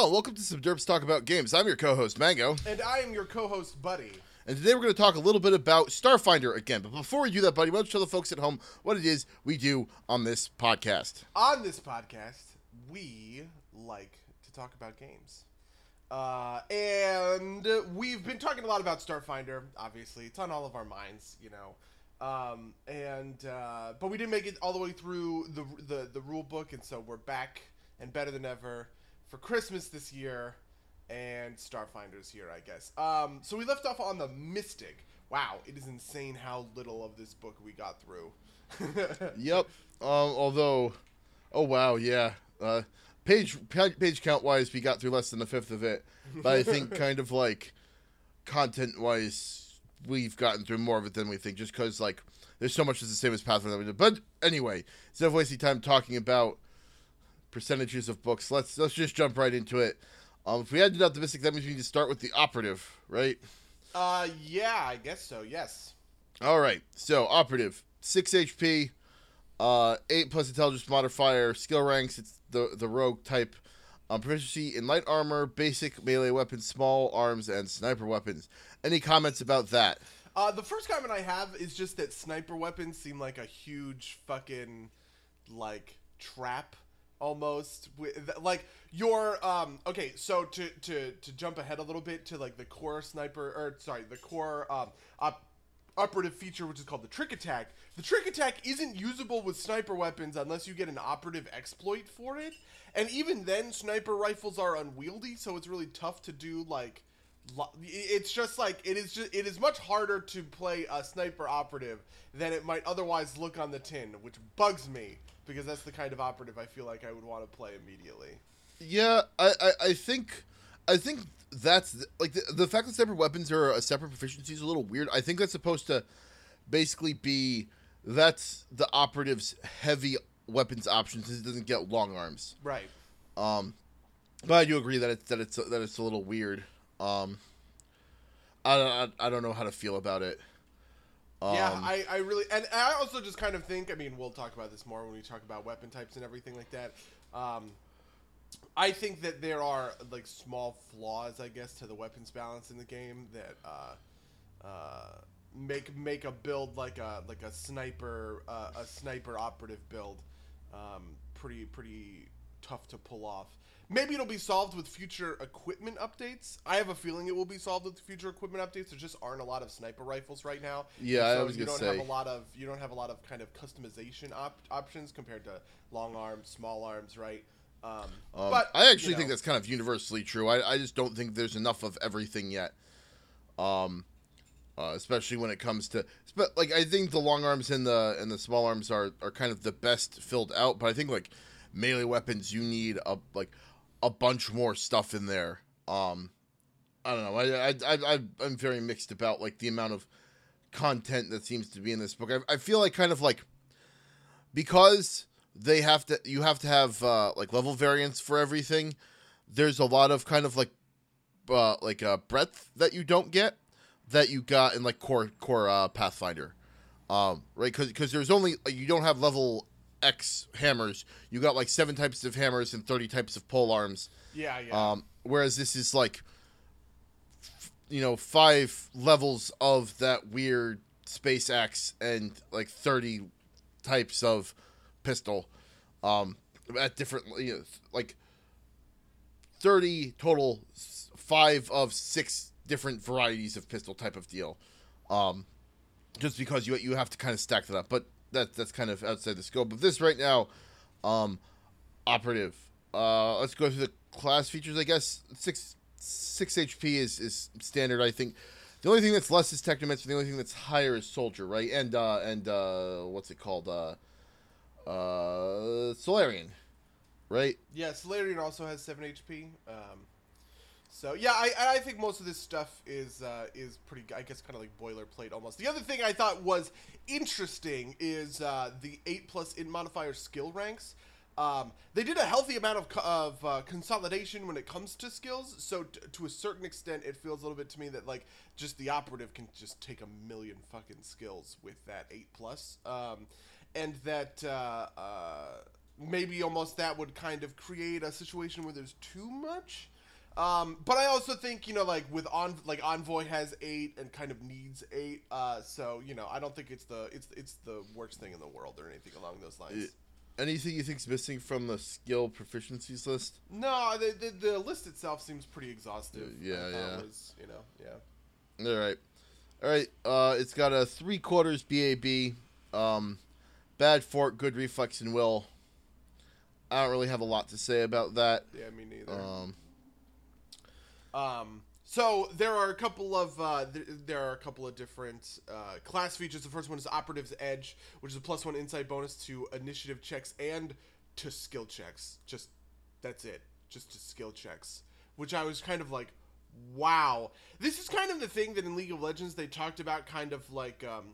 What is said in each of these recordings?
Hello, welcome to some Derps Talk About Games. I'm your co-host Mango, And I am your co-host, Buddy. and today we're going to talk a little bit about Starfinder again. But before we do that, buddy, why don't you tell the folks at home what it is we do on this podcast? On this podcast, we like to talk about games. Uh, and we've been talking a lot about Starfinder, obviously. It's on all of our minds, you know. Um, and uh, but we didn't make it all the way through the, the the rule book, and so we're back and better than ever for Christmas this year, and Starfinder's here, I guess. Um, so we left off on the Mystic. Wow, it is insane how little of this book we got through. Yep. Um, although, oh wow, yeah. Uh, page page count wise, we got through less than a fifth of it. But I think kind of like content wise, we've gotten through more of it than we think, just because like there's so much that's the same as Pathfinder that we did. But anyway, instead of wasting time talking about percentages of books, let's let's just jump right into it. Um, if we ended up the Mystic, that means we need to start with the operative, right? Uh, yeah, I guess so. Yes. All right. So operative, six HP, uh, eight plus intelligence modifier, skill ranks. It's the the rogue type. Um, proficiency in light armor, basic melee weapons, small arms, and sniper weapons. Any comments about that? Uh, the first comment I have is just that sniper weapons seem like a huge fucking like trap almost with like your um okay so to to to jump ahead a little bit to like the core sniper or sorry the core um op- operative feature which is called the trick attack. The trick attack isn't usable with sniper weapons unless you get an operative exploit for it. And even then sniper rifles are unwieldy so it's really tough to do like it's just like it is just it is much harder to play a sniper operative than it might otherwise look on the tin which bugs me because that's the kind of operative i feel like i would want to play immediately Yeah, I I, I think I think that's th- like the, the fact that separate weapons are a separate proficiency is a little weird. I think that's supposed to basically be that's the operative's heavy weapons option since it doesn't get long arms. right Um, but I do agree that it's that it's that it's a little weird. Um, I I, I don't know how to feel about it. Um, yeah I, I really and i also just kind of think i mean we'll talk about this more when we talk about weapon types and everything like that um, i think that there are like small flaws i guess to the weapons balance in the game that uh, uh, make make a build like a like a sniper uh, a sniper operative build um, pretty pretty tough to pull off. Maybe it'll be solved with future equipment updates. I have a feeling it will be solved with future equipment updates. There just aren't a lot of sniper rifles right now. Yeah, And I was you don't say. have a lot of you don't have a lot of kind of customization op- options compared to long arms, small arms, right? Um, Um, but I actually you think that's kind of universally true. I, I just don't think there's enough of everything yet. Um, uh, especially when it comes to, spe- like I think the long arms and the and the small arms are are kind of the best filled out. But I think like melee weapons, you need a like a bunch more stuff in there. Um, I don't know. I I I I'm very mixed about like the amount of content that seems to be in this book. I, I feel like kind of like because they have to you have to have uh, like level variants for everything there's a lot of kind of like uh, like uh, breadth that you don't get that you got in like core core uh, pathfinder um, right because there's only you don't have level x hammers. You got like seven types of hammers and 30 types of pole arms. Yeah, yeah. um, whereas this is like, f- you know, five levels of that weird space axe and like thirty types of pistol, um, at different, you know, like thirty total, five of six different varieties of pistol type of deal, um, just because you you have to kind of stack that up, but that that's kind of outside the scope of this right now. Um, operative. Uh, let's go through the class features. I guess six six HP is is standard. I think the only thing that's less is Technomancer. The only thing that's higher is Soldier, right? And uh, and uh, what's it called? Uh, uh, Solarian, right? Yeah, Solarian also has seven HP. Um, so yeah, I, I think most of this stuff is uh, is pretty. I guess kind of like boilerplate almost. The other thing I thought was interesting is uh, the eight plus in modifier skill ranks. Um, they did a healthy amount of, of uh, consolidation when it comes to skills. So t- to a certain extent, it feels a little bit to me that like just the operative can just take a million fucking skills with that eight plus, um, and that uh, uh, maybe almost that would kind of create a situation where there's too much. Um, but I also think you know like with on like Envoy has eight and kind of needs eight. Uh, so you know I don't think it's the it's it's the worst thing in the world or anything along those lines. Anything you think's missing from the skill proficiencies list? No, the, the, the list itself seems pretty exhaustive. Yeah, yeah. Was, you know, yeah. All right, all right. Uh, it's got a three quarters BAB, um, bad fort, good reflex and will. I don't really have a lot to say about that. Yeah, me neither. Um, Um, so there are a couple of uh, th- there are a couple of different uh, class features. The first one is Operative's Edge, which is a plus one insight bonus to initiative checks and to skill checks. Just that's it, just to skill checks. Which I was kind of like, wow. This is kind of the thing that in League of Legends they talked about, kind of like, um,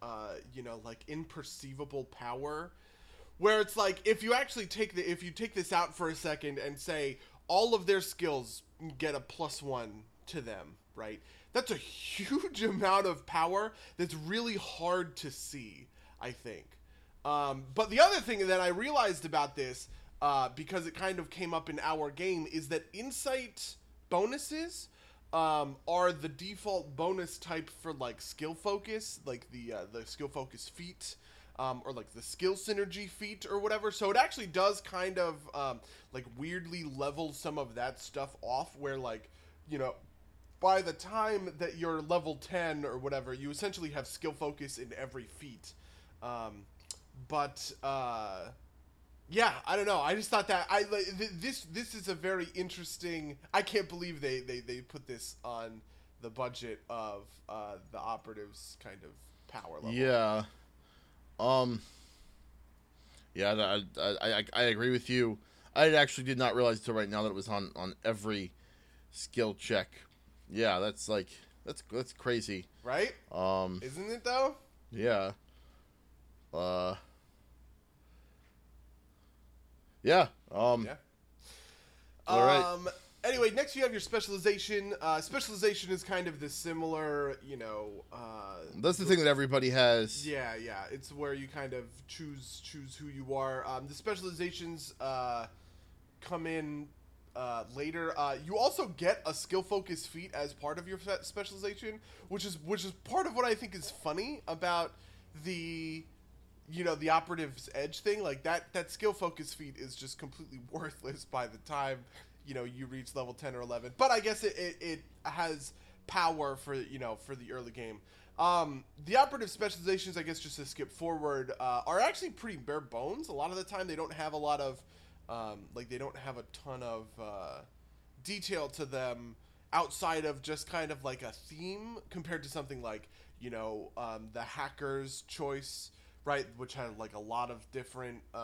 uh, you know, like imperceivable power where it's like if you actually take the if you take this out for a second and say all of their skills get a plus one to them right? That's a huge amount of power that's really hard to see i think. Um, but the other thing that i realized about this uh, because it kind of came up in our game is that insight bonuses um, are the default bonus type for like skill focus like the uh, the skill focus feat um, or like the skill synergy feat or whatever. So it actually does kind of um, like weirdly level some of that stuff off where like, you know, by the time that you're level 10 or whatever, you essentially have skill focus in every feat. Um, but uh, yeah, I don't know. I just thought that I like th- this this is a very interesting I can't believe they they, they put this on the budget of uh, the operatives kind of power level. yeah. Um. Yeah, I, I, I, I agree with you. I actually did not realize until right now that it was on on every skill check. Yeah, that's like that's that's crazy. Right? Um. Isn't it though? Yeah. Uh. Yeah. Um. Yeah. All right. Um. Anyway, next you have your specialization. Uh, specialization is kind of the similar, you know. Uh, That's the thing that everybody has. yeah, yeah. It's where you kind of choose choose who you are. Um, the specializations uh, come in uh, later. Uh, you also get a skill focus feat as part of your specialization, which is which is part of what I think is funny about the you know the operative's edge thing. Like that that skill focus feat is just completely worthless by the time you know you reach level 10 or 11 but i guess it, it, it has power for you know for the early game. Um, the operative specializations i guess just to skip forward uh, are actually pretty bare bones. A lot of the time they don't have a lot of um, like they don't have a ton of uh, detail to them outside of just kind of like a theme compared to something like you know um, the hacker's choice right which had like a lot of different uh,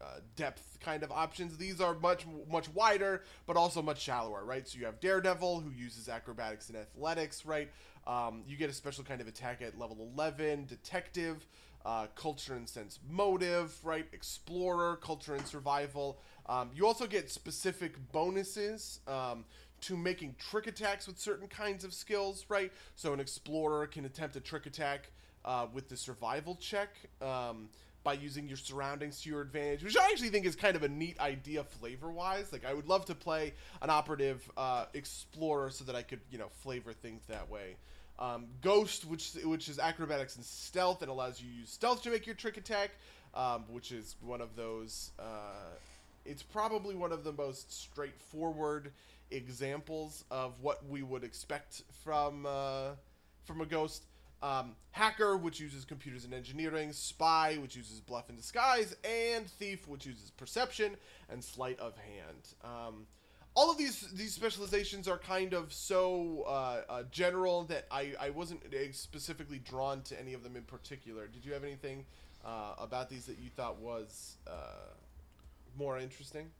uh, depth kind of options. These are much much wider but also much shallower right? So you have daredevil who uses acrobatics and athletics right? Um, you get a special kind of attack at level 11 detective uh, culture and sense motive right? Explorer culture and survival. Um, you also get specific bonuses um, to making trick attacks with certain kinds of skills, right? So an explorer can attempt a trick attack uh, with the survival check um, by using your surroundings to your advantage, which I actually think is kind of a neat idea flavor wise. Like I would love to play an operative uh, explorer so that I could, you know, flavor things that way. Um, Ghost, which which is acrobatics and stealth, and allows you to use stealth to make your trick attack, um, which is one of those. Uh, it's probably one of the most straightforward examples of what we would expect from uh, from a ghost. Um, hacker, which uses computers and engineering, spy, which uses bluff and disguise, and thief, which uses perception and sleight of hand. Um, all of these these specializations are kind of so uh, uh, general that I, I wasn't specifically drawn to any of them in particular. Did you have anything uh, about these that you thought was uh, more interesting?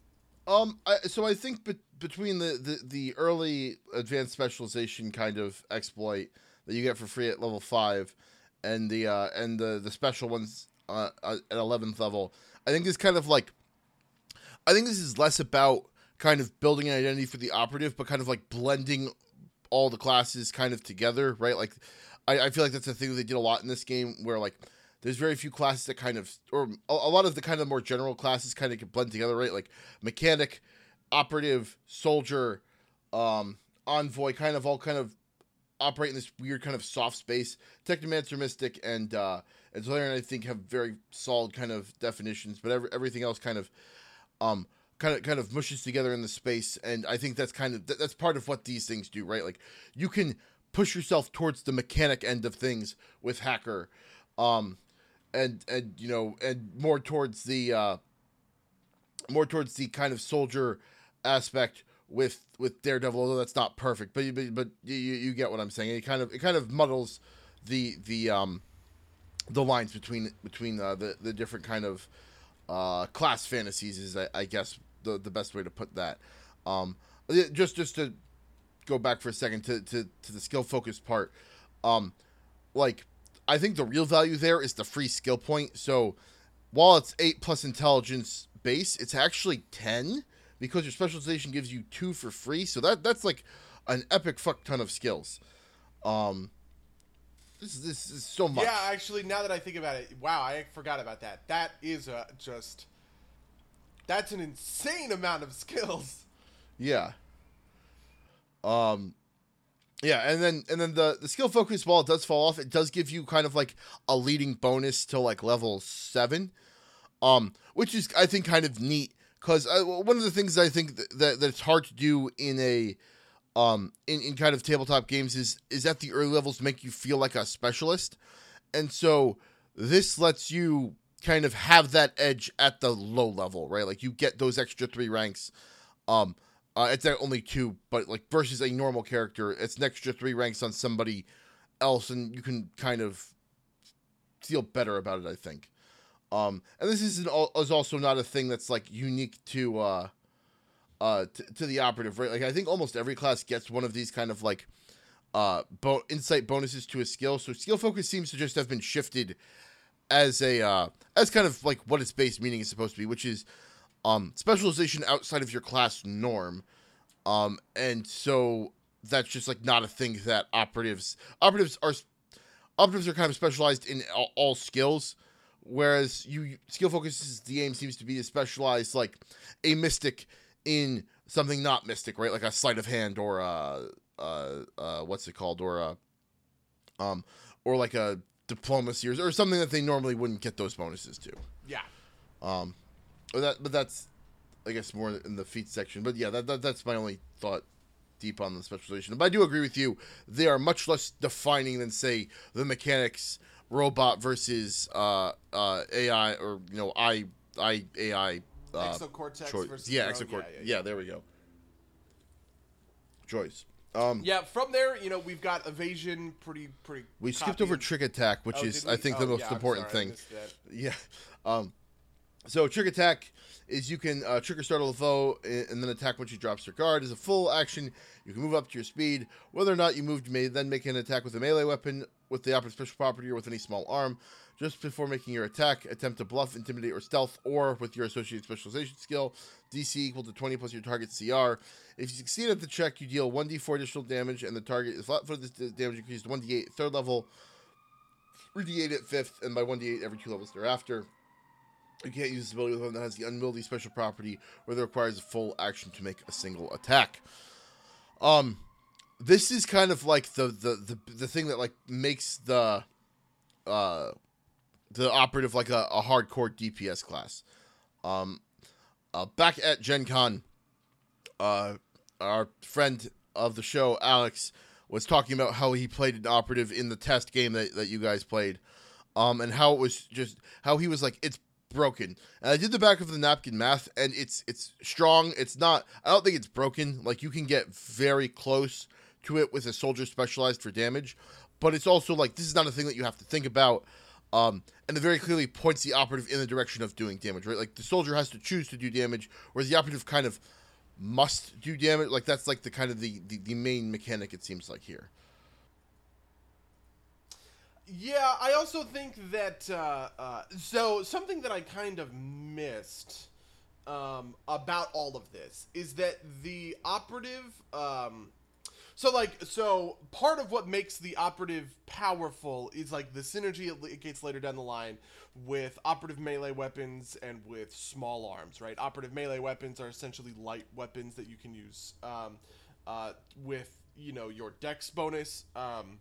Um, I, so I think be- between the, the the early advanced specialization kind of exploit that you get for free at level five, and the uh, and the the special ones uh, uh, at eleventh level, I think this kind of like, I think this is less about kind of building an identity for the operative, but kind of like blending all the classes kind of together, right? Like, I, I feel like that's a thing they did a lot in this game, where like there's very few classes that kind of, or a, a lot of the kind of more general classes kind of can blend together, right? Like mechanic, operative, soldier, um, envoy, kind of all kind of operate in this weird kind of soft space. Technomancer, Mystic, and uh, and Solarian, I think, have very solid kind of definitions, but every, everything else kind of, um, kind of kind of mushes together in the space, and I think that's kind of that's part of what these things do, right? Like you can push yourself towards the mechanic end of things with hacker, um, and and you know, and more towards the uh, more towards the kind of soldier aspect with with Daredevil, although that's not perfect, but but, but you, you get what I'm saying. It kind of it kind of muddles the the um the lines between between uh, the the different kind of uh, class fantasies is I, I, guess the the best way to put that. Um, just just to go back for a second to to, to the skill focused part. Um, like I think the real value there is the free skill point. So while it's eight plus intelligence base, it's actually ten because your specialization gives you two for free. So that that's like an epic fuck ton of skills. Um, this, this is so much. Yeah, actually, now that I think about it, wow, I forgot about that. That is a just. That's an insane amount of skills. Yeah. Um. Yeah, and then and then the the skill focus while it does fall off, it does give you kind of like a leading bonus to like level seven, um, which is I think kind of neat because one of the things I think that, that, that it's hard to do in a um in, in kind of tabletop games is is at the early levels make you feel like a specialist. And so this lets you kind of have that edge at the low level right? Like you get those extra three ranks um uh, it's only two but like versus a normal character it's an extra three ranks on somebody else and you can kind of feel better about it i think um and this is, is also not a thing that's like unique to uh uh, to, to the operative, right? Like I think almost every class gets one of these kind of like uh bo- insight bonuses to a skill. So skill focus seems to just have been shifted as a uh as kind of like what its base meaning is supposed to be, which is um specialization outside of your class norm. Um and so that's just like not a thing that operatives operatives are operatives are kind of specialized in all, all skills whereas you skill focus the aim seems to be to specialize like a mystic in something not mystic, right? Like a sleight of hand or a, uh, uh, what's it called, or a, um, or like a diplomacy or, or something that they normally wouldn't get those bonuses to. Yeah. Um, but that but that's, I guess, more in the feat section. But yeah, that, that that's my only thought deep on the specialization. But I do agree with you; they are much less defining than say the mechanics robot versus uh, uh, AI or you know I I AI uh, exocortex choice. versus yeah, exocortex. Yeah, yeah, yeah, there we go. Choice. Um, yeah, from there, you know, we've got evasion, pretty, pretty. We skipped over trick attack, which oh, is, I think, oh, the most yeah, important thing. Yeah. Um, so trick attack is you can uh, trigger startle the foe and then attack when she drops her guard. Is a full action. You can move up to your speed. Whether or not you moved, you may then make an attack with a melee weapon, with the operative special property, or with any small arm. Just before making your attack, attempt to bluff, intimidate, or stealth, or with your associated specialization skill, DC equal to 20 plus your target CR. If you succeed at the check, you deal 1d4 additional damage, and the target is flat footed. This damage increases to 1d8 third level, 3d8 at fifth, and by 1d8 every two levels thereafter. You can't use this ability with one that has the unwieldy special property, or that requires a full action to make a single attack. Um, this is kind of like the the the, the thing that like makes the uh the operative like a, a hardcore DPS class. Um, uh, back at Gen Con, uh, our friend of the show, Alex, was talking about how he played an operative in the test game that, that you guys played. Um, and how it was just how he was like, it's broken. And I did the back of the napkin math, and it's it's strong. It's not. I don't think it's broken. Like you can get very close to it with a soldier specialized for damage, but it's also like this is not a thing that you have to think about. Um, and it very clearly points the operative in the direction of doing damage, right? Like the soldier has to choose to do damage, whereas the operative kind of must do damage. Like that's like the kind of the, the, the main mechanic it seems like here. Yeah, I also think that uh, uh, so something that I kind of missed um, about all of this is that the operative. Um, So like so part of what makes the operative powerful is like the synergy it, gets later down the line with operative melee weapons and with small arms, right? Operative melee weapons are essentially light weapons that you can use um, uh, with you know your dex bonus. Um,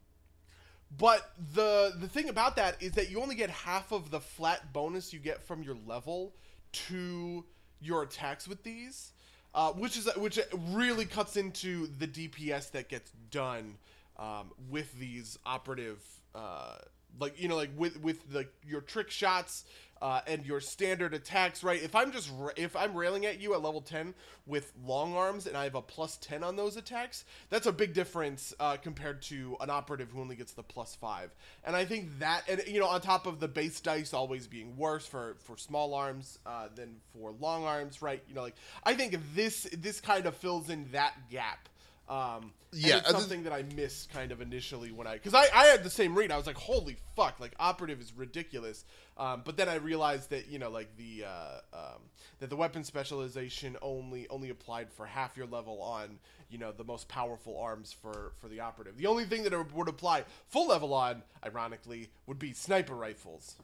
but the the thing about that is that you only get half of the flat bonus you get from your level to your attacks with these, uh, which is which really cuts into the DPS that gets done um, with these operative, uh, like you know, like with with the your trick shots uh, and your standard attacks, right? If I'm just if I'm railing at you at level ten with long arms and I have a plus ten on those attacks, that's a big difference uh, compared to an operative who only gets the plus five. And I think that, and you know, on top of the base dice always being worse for for small arms uh, than for long arms, right? You know, like I think this this kind of fills in that gap. Um, Yeah, it's I think- something that I missed kind of initially when I because I, I had the same read. I was like, holy fuck, like operative is ridiculous. Um, but then I realized that you know like the uh, um, that the weapon specialization only only applied for half your level on you know the most powerful arms for for the operative. The only thing that it would apply full level on, ironically, would be sniper rifles.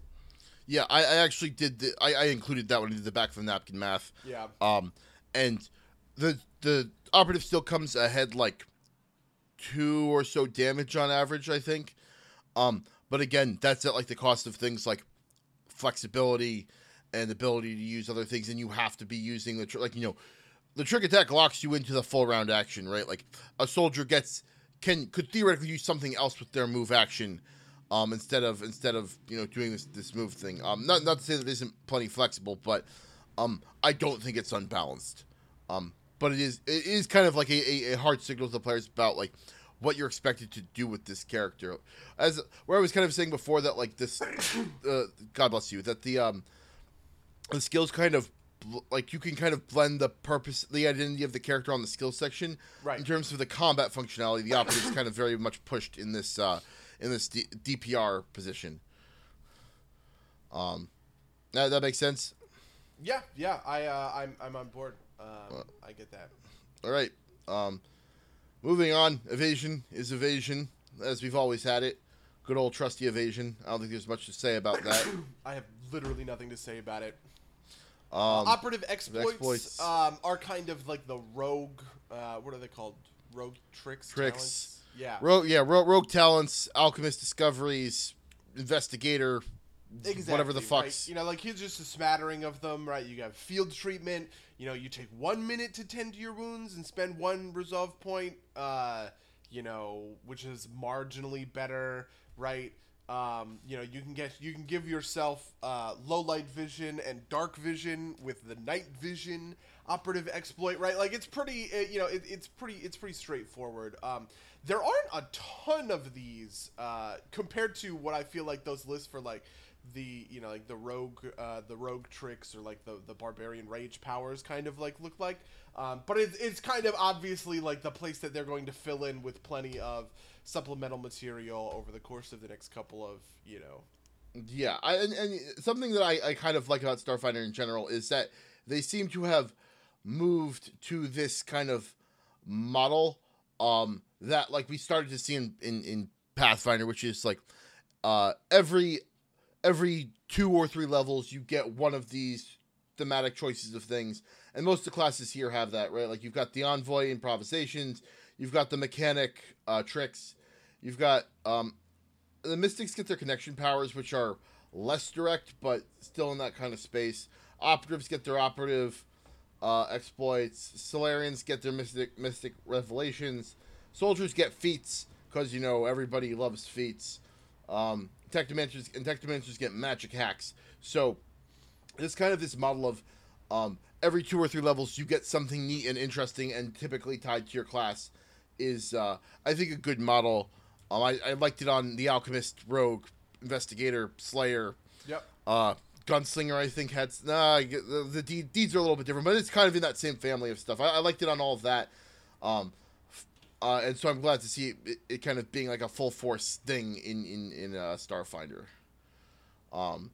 Yeah, I, I actually did. The, I, I included that one into the back of the napkin math. Yeah. Um, and the the operative still comes ahead like two or so damage on average, I think. Um, but again, that's at like the cost of things like flexibility and ability to use other things, and you have to be using the tr- like you know, the trick attack locks you into the full round action, right? Like a soldier gets can could theoretically use something else with their move action. Um, instead of instead of you know doing this this move thing, um, not not to say that it isn't plenty flexible, but um, I don't think it's unbalanced. Um, but it is it is kind of like a, a, a hard signal to the players about like what you're expected to do with this character. As where I was kind of saying before that like this, uh, God bless you, that the um the skills kind of bl- like you can kind of blend the purpose, the identity of the character on the skill section. Right. In terms of the combat functionality, the opposite is kind of very much pushed in this uh in this D- DPR position. Um, that that makes sense. Yeah, yeah, I uh, I'm I'm on board. Um, I get that. All right. Um, moving on. Evasion is evasion, as we've always had it. Good old trusty evasion. I don't think there's much to say about that. I have literally nothing to say about it. Um, Operative exploits, exploits. Um, are kind of like the rogue. Uh, what are they called? Rogue tricks. Tricks. talents? Yeah. rogue, yeah, rogue, rogue talents, alchemist discoveries, investigator, exactly, whatever the right? fucks. You know, like here's just a smattering of them, right? You got field treatment. You know, you take one minute to tend to your wounds and spend one resolve point. Uh, you know, which is marginally better, right? Um, you know, you can get you can give yourself uh, low light vision and dark vision with the night vision operative exploit, right? Like it's pretty, uh, you know, it, it's pretty it's pretty straightforward. Um, there aren't a ton of these uh, compared to what I feel like those lists for like the you know like the rogue uh, the rogue tricks or like the the barbarian rage powers kind of like look like. Um, but it's, it's kind of obviously like the place that they're going to fill in with plenty of supplemental material over the course of the next couple of you know. Yeah, I, and, and something that I, I kind of like about Starfinder in general is that they seem to have moved to this kind of model um, that like we started to see in, in, in Pathfinder, which is like uh, every every two or three levels you get one of these thematic choices of things, and most of the classes here have that, right? Like you've got the envoy improvisations, you've got the mechanic uh, tricks, you've got um, the mystics get their connection powers, which are less direct, but still in that kind of space. Operatives get their operative uh, exploits. Solarians get their mystic mystic revelations. Soldiers get feats because you know everybody loves feats. Um, Technomancers and Technomancers get magic hacks. So it's kind of this model of um, every two or three levels you get something neat and interesting and typically tied to your class is uh, I think a good model. Um, I, I liked it on the Alchemist, Rogue, Investigator, Slayer, yep uh, Gunslinger. I think had nah, the, the deeds are a little bit different, but it's kind of in that same family of stuff. I, I liked it on all of that, um, uh, and so I'm glad to see it, it, it kind of being like a full force thing in in in uh, Starfinder. Um,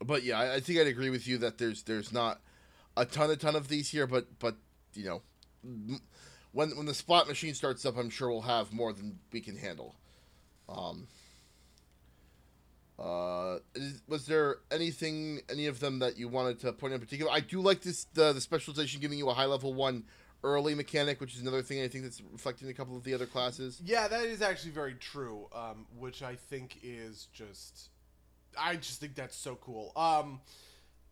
but yeah, I, I think I'd agree with you that there's there's not a ton a ton of these here, but but you know, when when the spot machine starts up, I'm sure we'll have more than we can handle. Um, uh, is, was there anything, any of them that you wanted to point in particular? I do like this the the specialization giving you a high level one early mechanic, which is another thing I think that's reflecting a couple of the other classes. Yeah, that is actually very true. Um, which I think is just, I just think that's so cool. Um,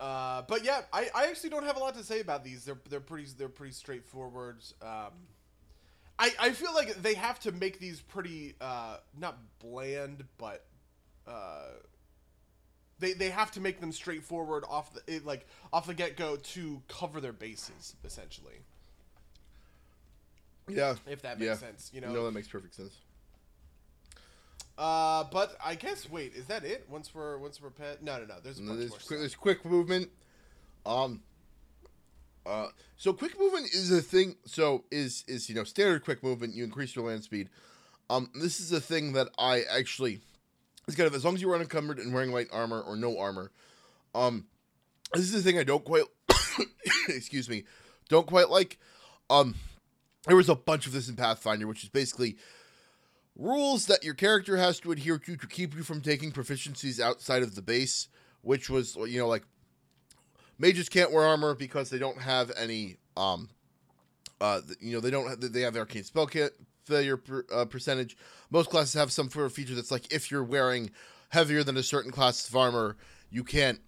uh, but yeah, I, I actually don't have a lot to say about these. They're they're pretty they're pretty straightforward. Um, I I feel like they have to make these pretty uh, not bland, but uh, they they have to make them straightforward off the it, like off the get go to cover their bases essentially. Yeah, If that makes yeah. sense, you know. No, that makes perfect sense. Uh, but I guess wait, is that it? Once we're once we're pet? No, no, no. There's a there's quick, there's quick movement. Um. Uh, so quick movement is a thing. So is is you know standard quick movement. You increase your land speed. Um, this is a thing that I actually. It's kind of as long as you are unencumbered and wearing light armor or no armor. Um, this is the thing I don't quite. excuse me, don't quite like. Um, there was a bunch of this in Pathfinder, which is basically rules that your character has to adhere to to keep you from taking proficiencies outside of the base, which was you know like mages can't wear armor because they don't have any um uh you know they don't have they have arcane spell kit failure per, uh, percentage. Most classes have some sort of feature that's like if you're wearing heavier than a certain class of armor, you can't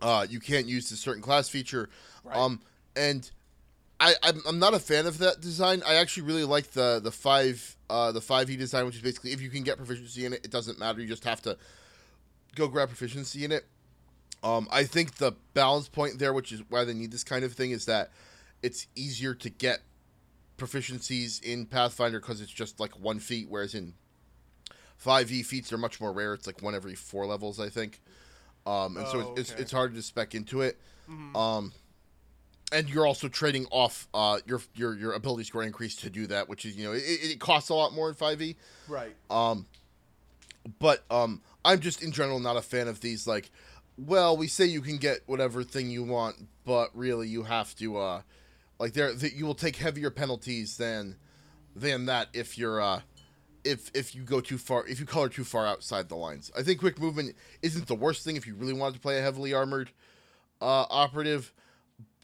uh you can't use a certain class feature. Right. Um and I, I'm, I'm not a fan of that design. I actually really like the the five uh, the five E design, which is basically if you can get proficiency in it, it doesn't matter. You just have to go grab proficiency in it. Um, I think the balance point there, which is why they need this kind of thing, is that it's easier to get proficiencies in Pathfinder because it's just like one feat, whereas in five E feats are much more rare. It's like one every four levels, I think. Um, and so Oh, it's, it's okay. it's harder to spec into it. Mhm. Um, and you're also trading off uh, your your your ability score increase to do that, which is you know it, it costs a lot more in five E. right. Um, but um, I'm just in general not a fan of these. Like, well, we say you can get whatever thing you want, but really you have to uh, like there that you will take heavier penalties than than that if you're uh if if you go too far if you color too far outside the lines. I think quick movement isn't the worst thing if you really wanted to play a heavily armored uh operative.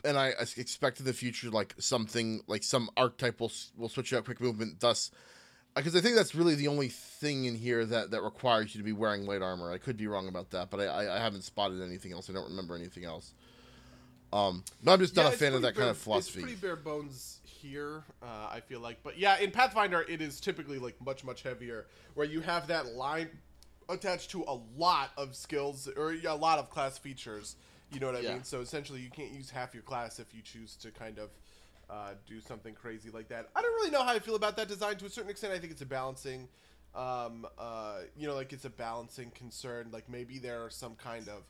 And I expect in the future like something like some archetype will will switch out quick movement. Thus, because I think that's really the only thing in here that that requires you to be wearing light armor. I could be wrong about that, but I I, I haven't spotted anything else. I don't remember anything else. Um, but I'm just not a fan of that kind of philosophy. It's pretty bare bones here, uh, I feel like. But yeah, in Pathfinder, it is typically like much much heavier, where you have that line attached to a lot of skills or a lot of class features. You know what I Yeah. mean? So essentially, you can't use half your class if you choose to kind of uh, do something crazy like that. I don't really know how I feel about that design. To a certain extent, I think it's a balancing. Um, uh, you know, like it's a balancing concern. Like maybe there are some kind of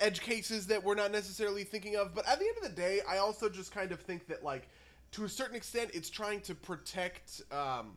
edge cases that we're not necessarily thinking of. But at the end of the day, I also just kind of think that like to a certain extent, it's trying to protect. Um,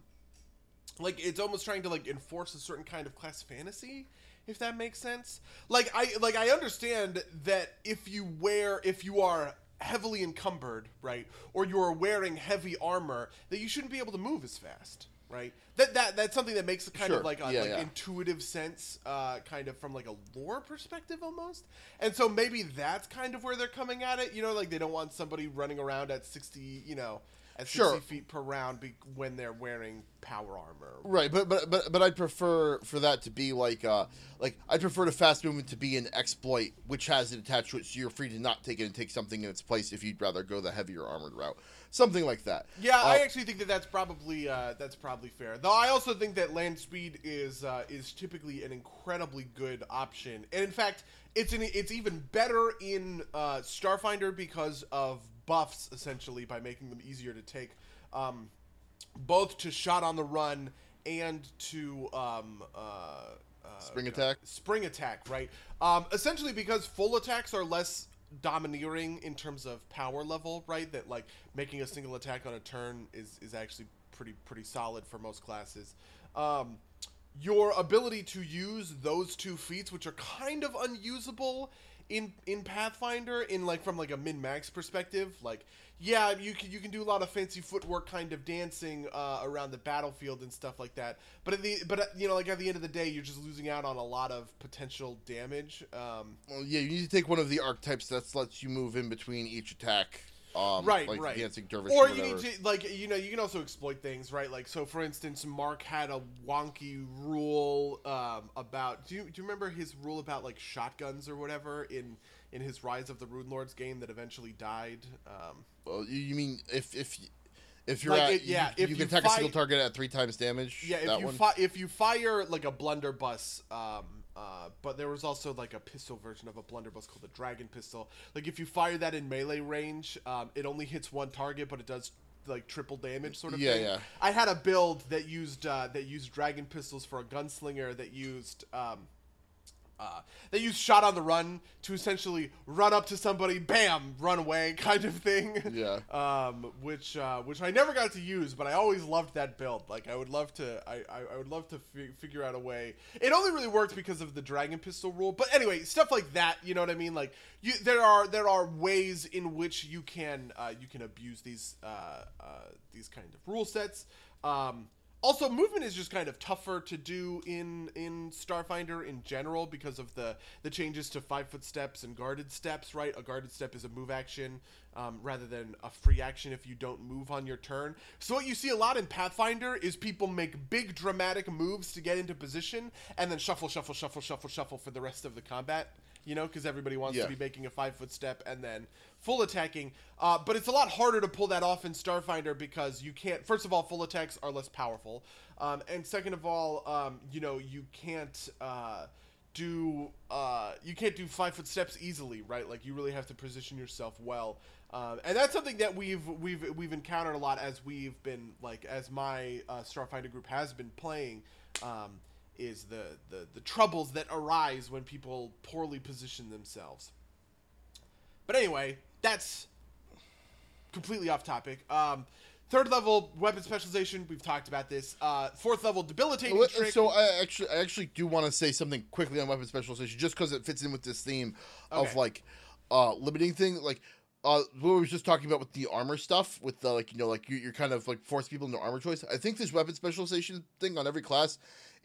like it's almost trying to like enforce a certain kind of class fantasy if that makes sense like i like i understand that if you wear if you are heavily encumbered right or you're wearing heavy armor that you shouldn't be able to move as fast right that that that's something that makes a kind Sure. of like a Yeah, like yeah. intuitive sense uh kind of from like a lore perspective almost and so maybe that's kind of where they're coming at it you know like they don't want somebody running around at 60 you know at 60 Sure. feet per round be- when they're wearing power armor Right, but but but but I'd prefer for that to be like uh like I'd prefer the fast movement to be an exploit which has it attached to it, so you're free to not take it and take something in its place if you'd rather go the heavier armored route, something like that. Yeah, I Uh, actually think that that's probably uh, that's probably fair. Though I also think that land speed is uh, is typically an incredibly good option, and in fact, it's an, it's even better in uh, Starfinder because of buffs essentially by making them easier to take, um, both to shot on the run and to um, uh, uh, Spring attack? spring attack, right? Um, essentially, because full attacks are less domineering in terms of power level, right? That like making a single attack on a turn is is actually pretty pretty solid for most classes. Um, your ability to use those two feats, which are kind of unusable in in Pathfinder in like from like a min max perspective. Like, yeah, you can you can do a lot of fancy footwork kind of dancing uh, around the battlefield and stuff like that. But at the but you know like at the end of the day, you're just losing out on a lot of potential damage. Um, Well, yeah, you need to take one of the archetypes that lets you move in between each attack. Um, right, like right. Dancing dervish or or you need to like you know you can also exploit things, right? Like so, for instance, Mark had a wonky rule um, about. Do you do you remember his rule about like shotguns or whatever in in his Rise of the Runelords game that eventually died? Um, Well, you, mean if if if you're Like, at it- yeah, you, if you you can attack a single target at three times damage. yeah, if you fi- if you fire like a blunderbuss, um, uh, but there was also like a pistol version of a blunderbuss called the Dragon Pistol. Like if you fire that in melee range, um, it only hits one target, but it does like triple damage sort of Yeah, thing. yeah. I had a build that used uh, that used dragon pistols for a gunslinger that used um, uh, they use shot on the run to essentially run up to somebody, bam, run away, kind of thing. Yeah. Um, which uh, which I never got to use, but I always loved that build. Like I would love to, I, I, I would love to fi- figure out a way. It only really worked because of the dragon pistol rule. But anyway, stuff like that. You know what I mean? Like you, there are there are ways in which you can uh, you can abuse these uh, uh, these kind of rule sets. Um, also, movement is just kind of tougher to do in in Starfinder in general because of the the changes to five foot steps and guarded steps. Right, a guarded step is a move action um, rather than a free action if you don't move on your turn. So what you see a lot in Pathfinder is people make big dramatic moves to get into position and then shuffle, shuffle, shuffle, shuffle, shuffle for the rest of the combat. You know, because everybody wants Yeah. to be making a five foot step and then full attacking. Uh, but it's a lot harder to pull that off in Starfinder because you can't. First of all, full attacks are less powerful, um, and second of all, um, you know, you can't. Uh, do uh, you can't do five foot steps easily, right? Like you really have to position yourself well, um, and that's something that we've we've we've encountered a lot as we've been like as my uh, Starfinder group has been playing. Um, is the, the the troubles that arise when people poorly position themselves. But anyway, that's completely off topic. Um, third level weapon specialization, we've talked about this. Uh, fourth level debilitating Well, trick. So I actually, I actually do want to say something quickly on weapon specialization, just because it fits in with this theme of like uh limiting thing. Like uh, what we were just talking about with the armor stuff, with the like you know like you, you're kind of like force people into armor choice. I think this weapon specialization thing on every class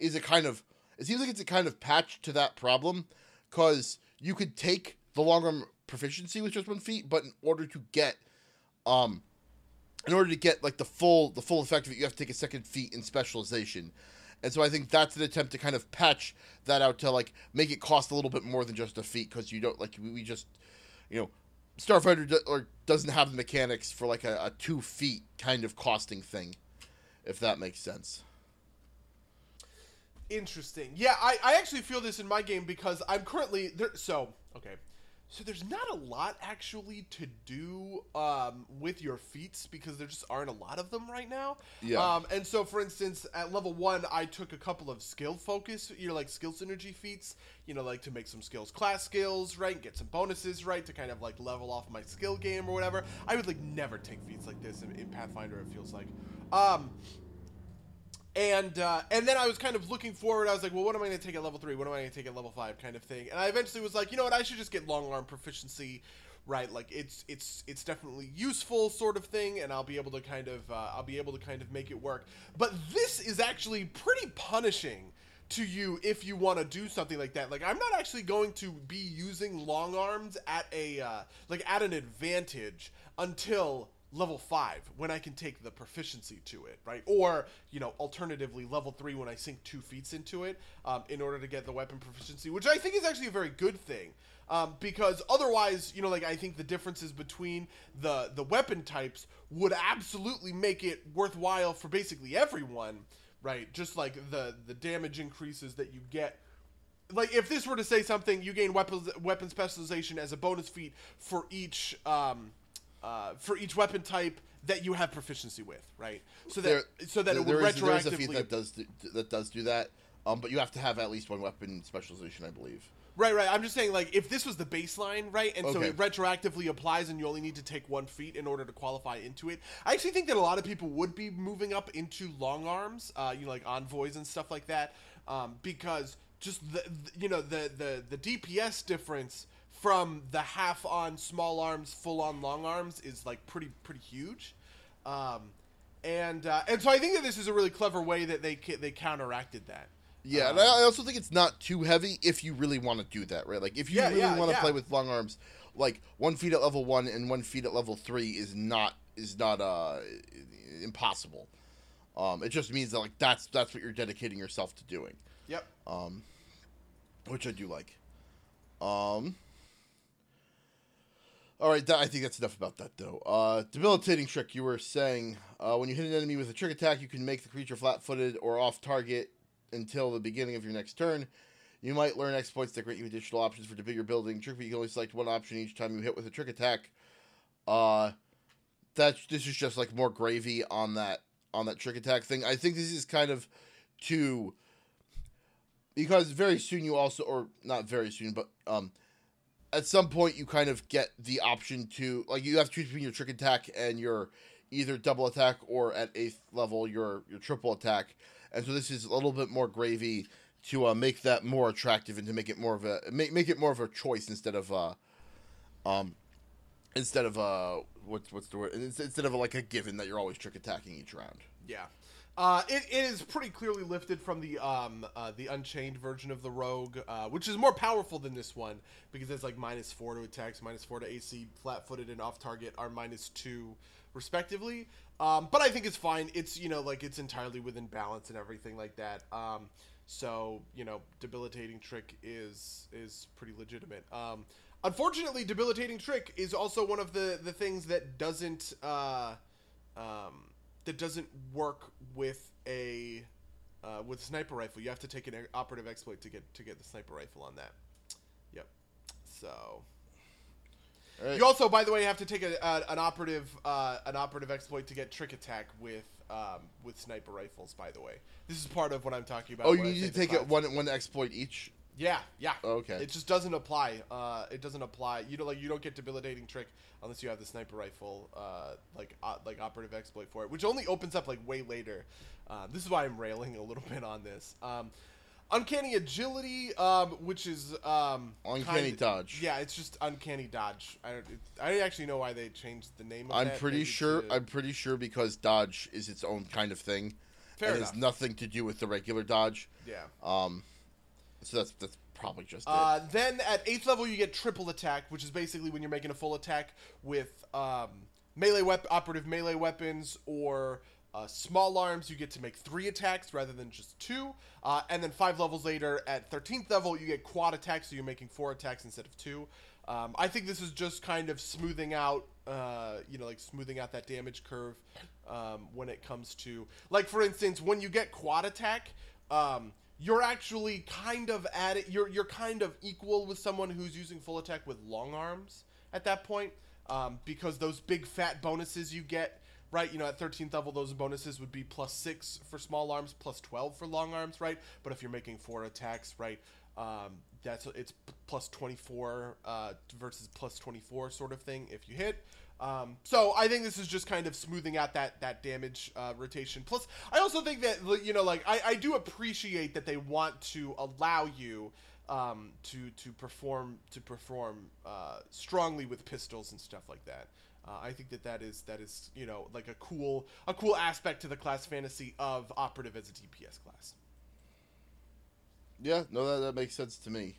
is a kind of. It seems like it's a kind of patch to that problem, because you could take the long arm proficiency with just one feat, but in order to get um in order to get like the full the full effect of it, you have to take a second feat in specialization. And so I think that's an attempt to kind of patch that out to like make it cost a little bit more than just a feat because you don't like we, just you know Starfinder do, or doesn't have the mechanics for like a, a two feet kind of costing thing, if that makes sense. Interesting. Yeah, I, I actually feel this in my game because I'm currently there. So okay, so there's not a lot actually to do um, with your feats because there just aren't a lot of them right now. Yeah. Um, and so for instance, at level one, I took a couple of skill focus, you know, like skill synergy feats. You know, like to make some skills class skills right, and get some bonuses right to kind of like level off my skill game or whatever. I would like never take feats like this in, in Pathfinder. It feels like. Um, and uh, and then I was kind of looking forward. I was like, well, what am I going to take at level three? What am I going to take at level five? Kind of thing. And I eventually was like, you know what? I should just get long arm proficiency, right? Like it's it's it's definitely useful, sort of thing. And I'll be able to kind of uh, I'll be able to kind of make it work. But this is actually pretty punishing to you if you want to do something like that. Like I'm not actually going to be using long arms at a uh, like at an advantage until level 5 when I can take the proficiency to it, right? Or, you know, alternatively level 3 when I sink 2 feats into it um, in order to get the weapon proficiency, which I think is actually a very good thing. Um, because otherwise, you know, like I think the differences between the the weapon types would absolutely make it worthwhile for basically everyone, right? Just like the the damage increases that you get like if this were to say something, you gain weapons weapon specialization as a bonus feat for each um, uh, for each weapon type that you have proficiency with, right? So that There- so that it would there is- there is a feat retroactively that does do, that does do that. Um, but you have to have at least one weapon specialization, I believe. Right, right. I'm just saying, like, if this was the baseline, right, and so it retroactively applies, and you only need to take one feat in order to qualify into it. I actually think that a lot of people would be moving up into long arms, uh, you know, like envoys and stuff like that, um, because just the, the- you know the the the DPS difference from the half on small arms, full on long arms is like pretty pretty huge. Um, and uh, and so I think that this is a really clever way that they they counteracted that. Yeah, and Um, I I also think it's not too heavy if you really want to do that, right? Like if you Yeah, really yeah, want to yeah. play with long arms, like one feet at level one and one feet at level three is not is not uh impossible. Um, it just means that like that's that's what you're dedicating yourself to doing, Yep. Um, which I do like. Um. All right, I think that's enough about that though. Uh, debilitating trick. You were saying uh, when you hit an enemy with a trick attack, you can make the creature flat-footed or off target until the beginning of your next turn. You might learn exploits that grant you additional options for bigger building. Trick, but you can only select one option each time you hit with a trick attack. Uh, that this is just like more gravy on that on that trick attack thing. I think this is kind of to because very soon you also or not very soon, but um at some point you kind of get the option to like you have to choose between your trick attack and your either double attack or at eighth level your your triple attack. And so this is a little bit more gravy to uh, make that more attractive and to make it more of a make, make it more of a choice instead of uh um instead of uh what's what's the word? Instead of like a given that you're always trick attacking each round. Yeah. Uh, it, it is pretty clearly lifted from the um, uh, the Unchained version of the Rogue, uh, which is more powerful than this one because it's like minus four to attacks, minus four to AC, flat-footed and off-target are minus two respectively. Um, but I think it's fine. It's you know like it's entirely within balance and everything like that. Um, so you know, debilitating trick is is pretty legitimate. Um, unfortunately, debilitating trick is also one of the the things that doesn't. Uh, um, that doesn't work with a uh, with a sniper rifle. You have to take an operative exploit to get to get the sniper rifle on that. Yep. So right. you also, by the way, have to take a, a, an operative uh, an operative exploit to get trick attack with um, with sniper rifles. By the way, this is part of what I'm talking about. oh you need to take it one one exploit each Yeah, yeah. Okay. It just doesn't apply. Uh, it doesn't apply. You know, like you don't get debilitating trick unless you have the sniper rifle, uh, like uh, like operative exploit for it, which only opens up like way later. Uh, this is why I'm railing a little bit on this. Um, uncanny agility, um, which is um, Uncanny kind- dodge. Yeah, it's just uncanny dodge. I don't. It, I actually know why they changed the name. of I'm pretty sure. to- I'm pretty sure because dodge is its own kind of thing. Fair and enough. has nothing to do with the regular dodge. yeah. Um, so that's that's probably just Uh, then at eighth level, you get triple attack, which is basically when you're making a full attack with um, melee wep- operative melee weapons or uh, small arms. You get to make three attacks rather than just two. Uh, and then five levels later, at thirteenth level, you get quad attacks, so you're making four attacks instead of two. Um, I think this is just kind of smoothing out, uh, you know, like smoothing out that damage curve um, when it comes to, like, for instance, when you get quad attack. Um, you're actually kind of at it. You're you're kind of equal with someone who's using full attack with long arms at that point, um, because those big fat bonuses you get, right? You know, at 13th level, those bonuses would be plus six for small arms, plus 12 for long arms, right? But if you're making four attacks, right, um, that's it's plus 24 uh, versus plus 24 sort of thing if you hit. Um, so I think this is just kind of smoothing out that that damage uh, rotation. Plus, I also think that you know, like I, I do appreciate that they want to allow you um, to to perform to perform uh, strongly with pistols and stuff like that. Uh, I think that that is that is you know like a cool a cool aspect to the class fantasy of operative as a DPS class. yeah. No, that, that makes sense to me.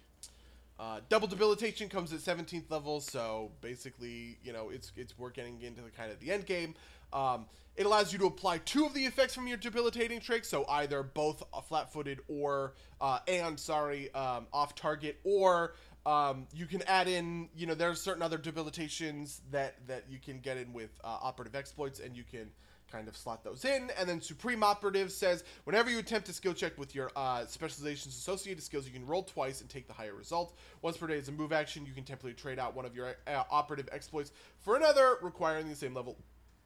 Uh, double debilitation comes at 17th level, so basically, you know, it's it's we're getting into the kind of the end game. Um, it allows you to apply two of the effects from your debilitating trick, so either both flat-footed or uh, and sorry, um, off target, or um, you can add in, you know, there's certain other debilitations that that you can get in with uh, operative exploits, and you can kind of slot those in. And then Supreme Operative says whenever you attempt a skill check with your uh, specializations associated skills, you can roll twice and take the higher result. Once per day is a move action. You can temporarily trade out one of your uh, operative exploits for another, requiring the same level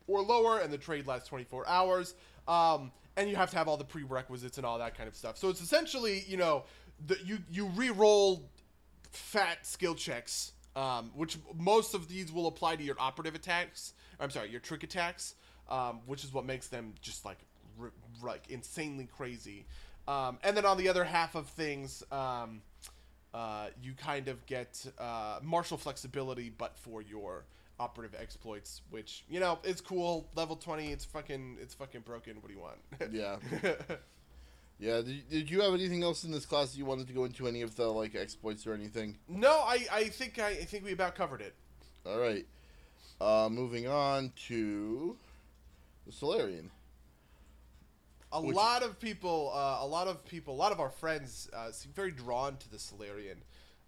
or lower, and the trade lasts 24 hours. Um, and you have to have all the prerequisites and all that kind of stuff. So it's essentially, you know, the, you you re-roll fat skill checks, um, which most of these will apply to your operative attacks. I'm sorry, your trick attacks, um, which is what makes them just like r- like insanely crazy. Um, and then on the other half of things, um, uh, you kind of get uh, martial flexibility, but for your operative exploits, which you know it's cool. Level twenty, it's fucking it's fucking broken. What do you want? Yeah. Yeah. Did, did you have anything else in this class that you wanted to go into any of the like exploits or anything? no, I, I think I, I think we about covered it. All right. Uh, moving on to the Solarian. A Which- lot of people, uh, a lot of people, a lot of our friends uh, seem very drawn to the Solarian.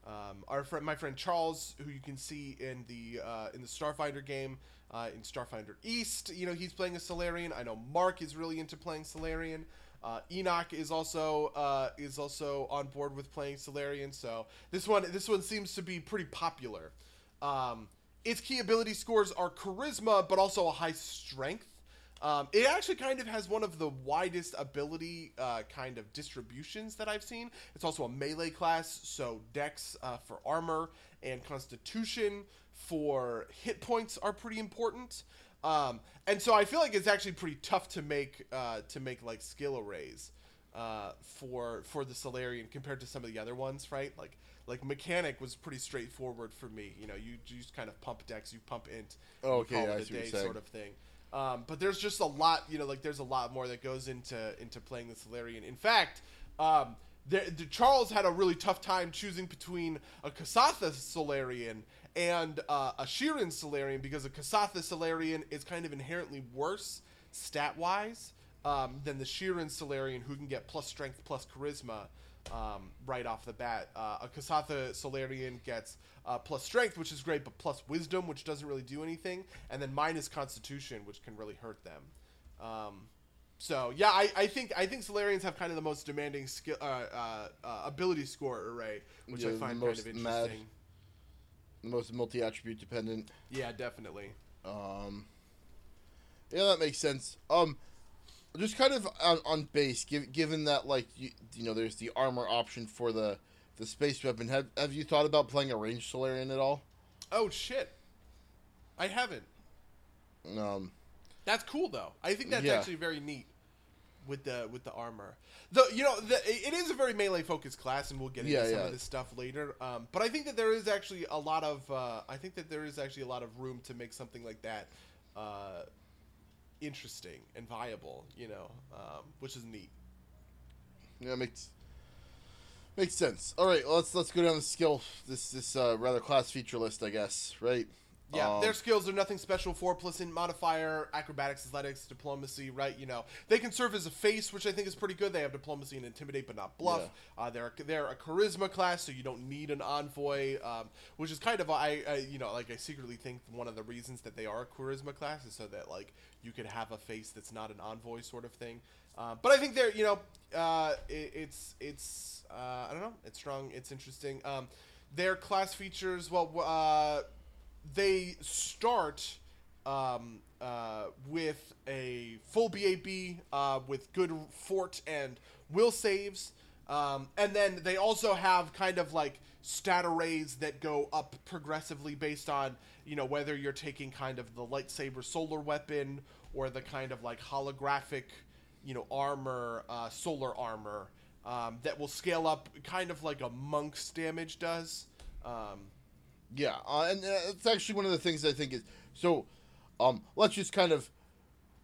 Um, our friend, my friend Charles, who you can see in the uh, in the Starfinder game, uh, in Starfinder East, you know he's playing a Solarian. I know Mark is really into playing Solarian. Uh, Enoch is also uh, is also on board with playing Solarian. So this one this one seems to be pretty popular. Um, its key ability scores are charisma, but also a high strength. Um, it actually kind of has one of the widest ability uh, kind of distributions that I've seen. It's also a melee class, so Dex uh, for armor and Constitution for hit points are pretty important. Um, and so I feel like it's actually pretty tough to make uh, to make like skill arrays uh, for for the Solarian compared to some of the other ones, right? Like like mechanic was pretty straightforward for me. You know, you, you just kind of pump Dex, you pump int, Oh, you okay, call yeah, it a day sort of thing. Um, but there's just a lot, you know, like there's a lot more that goes into into playing the Solarian. In fact, um, the, Charles had a really tough time choosing between a Kasatha Solarian and uh, a Shirren Solarian because a Kasatha Solarian is kind of inherently worse stat wise um, than the Shirren Solarian, who can get plus strength plus charisma um, right off the bat. Uh, a Kasatha Solarian gets uh, plus strength, which is great, but plus wisdom, which doesn't really do anything, and then minus constitution, which can really hurt them. Um, so yeah, I, I think I think Solarians have kind of the most demanding skill uh, uh, uh, ability score array, which Yeah, I find kind of mad. interesting. The most multi attribute dependent. Yeah, definitely. Um, yeah, that makes sense. Um, just kind of on, on base, giv given that like you, you know, there's the armor option for the the space weapon. Have have you thought about playing a ranged Solarian at all? Oh shit, I haven't. Um, That's cool though. I think that's Yeah. actually very neat with the with the armor. The you know the, it is a very melee focused class, and we'll get into Yeah, some yeah. of this stuff later. Um, but I think that there is actually a lot of uh, I think that there is actually a lot of room to make something like that uh, interesting and viable. You know, um, which is neat. yeah, makes makes sense. All right, let's let's go down the skill this this uh, rather class feature list, I guess. Right. Yeah, Um, their skills are nothing special. Four plus in modifier, acrobatics, athletics, diplomacy. Right, you know they can serve as a face, which I think is pretty good. They have diplomacy and intimidate, but not bluff. Uh, they're they're a charisma class, so you don't need an envoy, um, which is kind of I, I you know like I secretly think one of the reasons that they are a charisma class is so that like you could have a face that's not an envoy sort of thing. Uh, but I think they're you know uh, it, it's it's uh, I don't know it's strong it's interesting. Um, their class features well. They start um, uh, with a full BAB uh, with good fort and will saves. Um, and then they also have kind of like stat arrays that go up progressively based on, you know, whether you're taking kind of the lightsaber solar weapon or the kind of like holographic, you know, armor, uh, solar armor um, that will scale up kind of like a monk's damage does. Um, Yeah, uh, and uh, it's actually one of the things I think is so. Um, let's just kind of.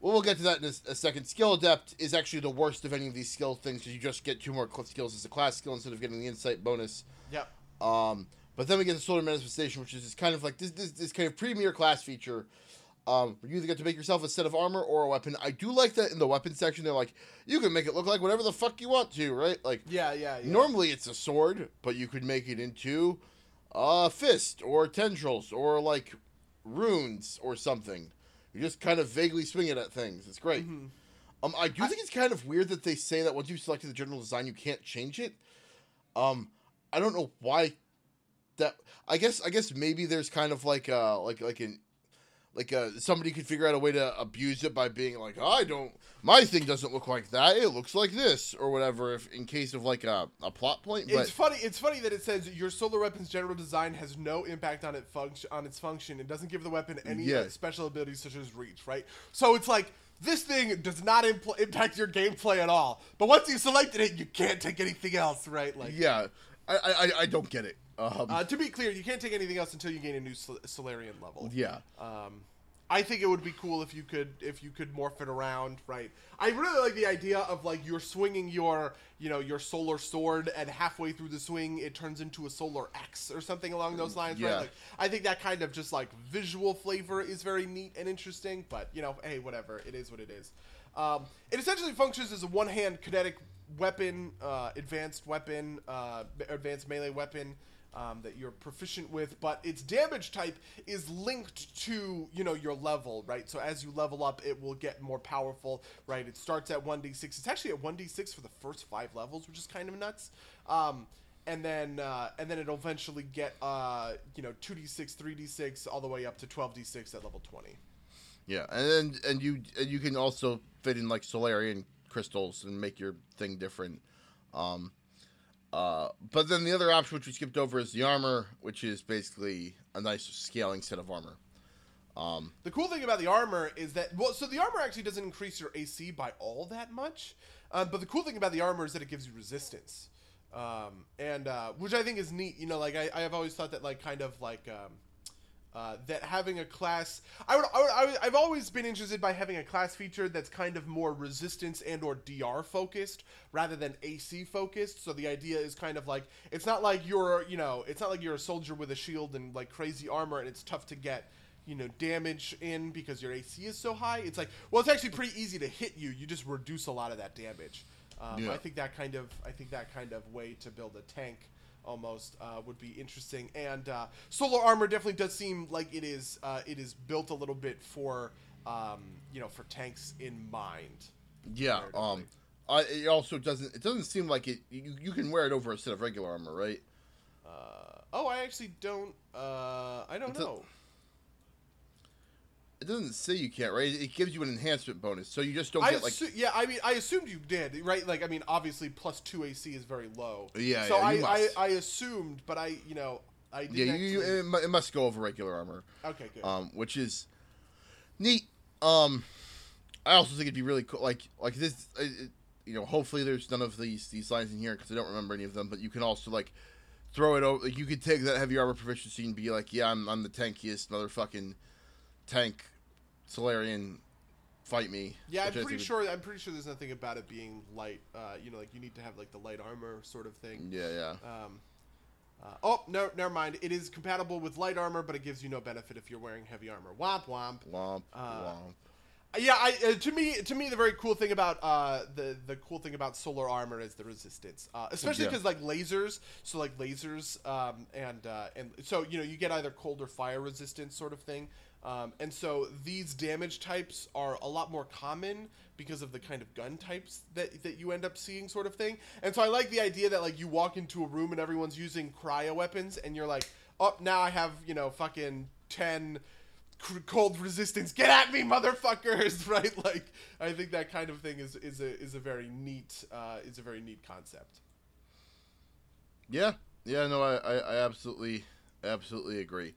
Well, we'll get to that in a, a second. Skill adept is actually the worst of any of these skill things because you just get two more skills as a class skill instead of getting the insight bonus. Yep. Um, but then we get the solar manifestation, which is this kind of like this this, this kind of premier class feature. Um, where you either get to make yourself a set of armor or a weapon. I do like that in the weapon section. They're like, you can make it look like whatever the fuck you want to, right? Like, Yeah, yeah, yeah. Normally it's a sword, but you could make it into a fist or tendrils or like runes or something. You just kind of vaguely swing it at things. It's great. Mm-hmm. Um, I do think it's kind of weird that they say that once you've selected the general design, you can't change it. Um, I don't know why. That I guess I guess maybe there's kind of like uh like like an like uh somebody could figure out a way to abuse it by being like I don't my thing doesn't look like that it looks like this or whatever if in case of like a, a plot point but It's funny. It's funny that it says your solar weapon's general design has no impact on it function on its function. It doesn't give the weapon any Yeah. uh, special abilities such as reach. Right. So it's like this thing does not impl- impact your gameplay at all. But once you selected it, you can't take anything else. Right. Like yeah I, I I don't get it. Um, Uh, to be clear, you can't take anything else until you gain a new Sol- Solarian level. yeah. Um, I think it would be cool if you could if you could morph it around, right? I really like the idea of like you're swinging your you know your solar sword, and halfway through the swing, it turns into a solar axe or something along those lines, Yeah. right? Like I think that kind of just like visual flavor is very neat and interesting. But you know, hey, whatever, it is what it is. Um, it essentially functions as a one-hand kinetic weapon, uh, advanced weapon, uh, advanced melee weapon um, that you're proficient with, but its damage type is linked to you know your level, right? So as you level up, it will get more powerful, right? It starts at one d six. It's actually at one d six for the first five levels, which is kind of nuts. Um, and then uh, and then it'll eventually get uh, you know two d six, three d six, all the way up to twelve d six at level twenty. Yeah, and then and you and you can also fit in like Solarian crystals and make your thing different. Um, uh, but then the other option, which we skipped over, is the armor, which is basically a nice scaling set of armor. Um, The cool thing about the armor is that well, so the armor actually doesn't increase your AC by all that much, um, but the cool thing about the armor is that it gives you resistance, um, and uh, which I think is neat. You know, like I, I have always thought that like kind of like um, uh, that having a class, I would, I would, I I've always been interested by having a class feature that's kind of more resistance and or DR focused rather than AC focused. So the idea is kind of like it's not like you're you know it's not like you're a soldier with a shield and like crazy armor and it's tough to get you know damage in because your AC is so high. It's like well, it's actually pretty easy to hit you. You just reduce a lot of that damage. Um, Yeah. I think that kind of I think that kind of way to build a tank almost uh, would be interesting. And uh, solar armor definitely does seem like it is uh, it is built a little bit for um, you know for tanks in mind. yeah. Um, I, it also doesn't. It doesn't seem like it. You, you can wear it over a set of regular armor, right? Uh, oh, I actually don't. Uh, I don't It's a- know. It doesn't say you can't, right? It gives you an enhancement bonus, so you just don't I get like. assu- yeah, I mean, I assumed you did, right? Like, I mean, obviously, plus two AC is very low. Yeah, So yeah, I, I. I assumed, but I, you know, I yeah, didn't you, you, actually- it, it must go over regular armor. okay, good. um, which is neat. Um, I also think it'd be really cool, like like this. It, you know, hopefully there's none of these these lines in here because I don't remember any of them. But you can also like throw it over. Like you could take that heavy armor proficiency and be like, yeah, I'm I'm the tankiest motherfucking tank, Solarian. Fight me. Yeah, I'm pretty sure. I'm pretty sure there's nothing about it being light. Uh, you know, like you need to have like the light armor sort of thing. Yeah, yeah. Um, uh, oh no, never mind. It is compatible with light armor, but it gives you no benefit if you're wearing heavy armor. Womp womp. Womp uh, womp. Yeah, I uh, to me to me the very cool thing about uh, the the cool thing about solar armor is the resistance, uh, especially Yeah. because like lasers. So like lasers um, and uh, and so you know you get either cold or fire resistance sort of thing. Um, and so these damage types are a lot more common because of the kind of gun types that, that you end up seeing sort of thing. And so I like the idea that like you walk into a room and everyone's using cryo weapons and you're like, oh, now I have, you know, fucking 10 c- cold resistance. Get at me, motherfuckers! Right? Like, I think that kind of thing is is a is a very neat uh, is a very neat concept. Yeah, yeah. No, I, I, I absolutely, absolutely agree.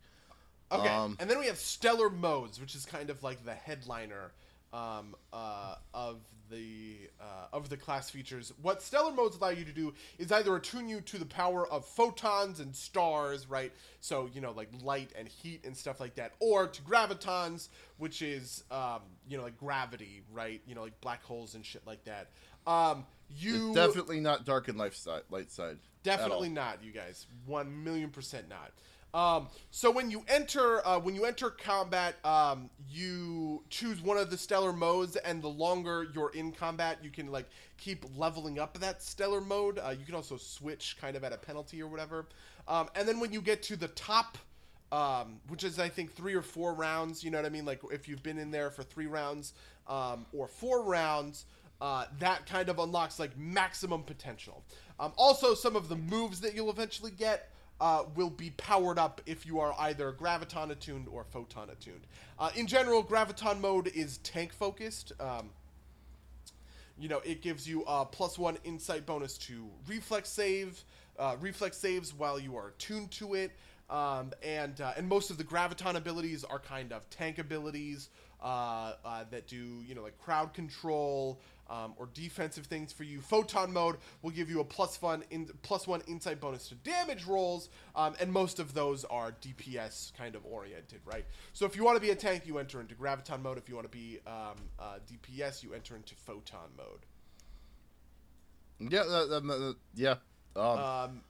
Okay, Um, and then we have stellar modes, which is kind of like the headliner um, uh, of the uh, of the class features. What stellar modes allow you to do is either attune you to the power of photons and stars, right? So you know, like light and heat and stuff like that, or to gravitons, which is um, you know like gravity, right? You know, like black holes and shit like that. Um, you It's definitely not dark and light side. Light side. Definitely not, you guys. One million percent not. Um, so when you enter uh, when you enter combat, um, you choose one of the stellar modes, and the longer you're in combat, you can like keep leveling up that stellar mode. Uh, you can also switch kind of at a penalty or whatever. Um, and then when you get to the top um, which is I think three or four rounds. You know what I mean? Like if you've been in there for three rounds um, or four rounds, uh, that kind of unlocks like maximum potential. Um, also, some of the moves that you'll eventually get. Uh, will be powered up if you are either graviton attuned or photon attuned. Uh, in general, graviton mode is tank focused. Um, you know, it gives you a plus one insight bonus to reflex save, uh, reflex saves while you are attuned to it. Um, and uh, and most of the graviton abilities are kind of tank abilities uh, uh, that do you know like crowd control um, or defensive things for you. Photon mode will give you a plus one in plus one insight bonus to damage rolls, um, and most of those are DPS kind of oriented, right? So if you want to be a tank, you enter into graviton mode. If you want to be um, uh, DPS, you enter into photon mode. Yeah, that, yeah. Um, Um,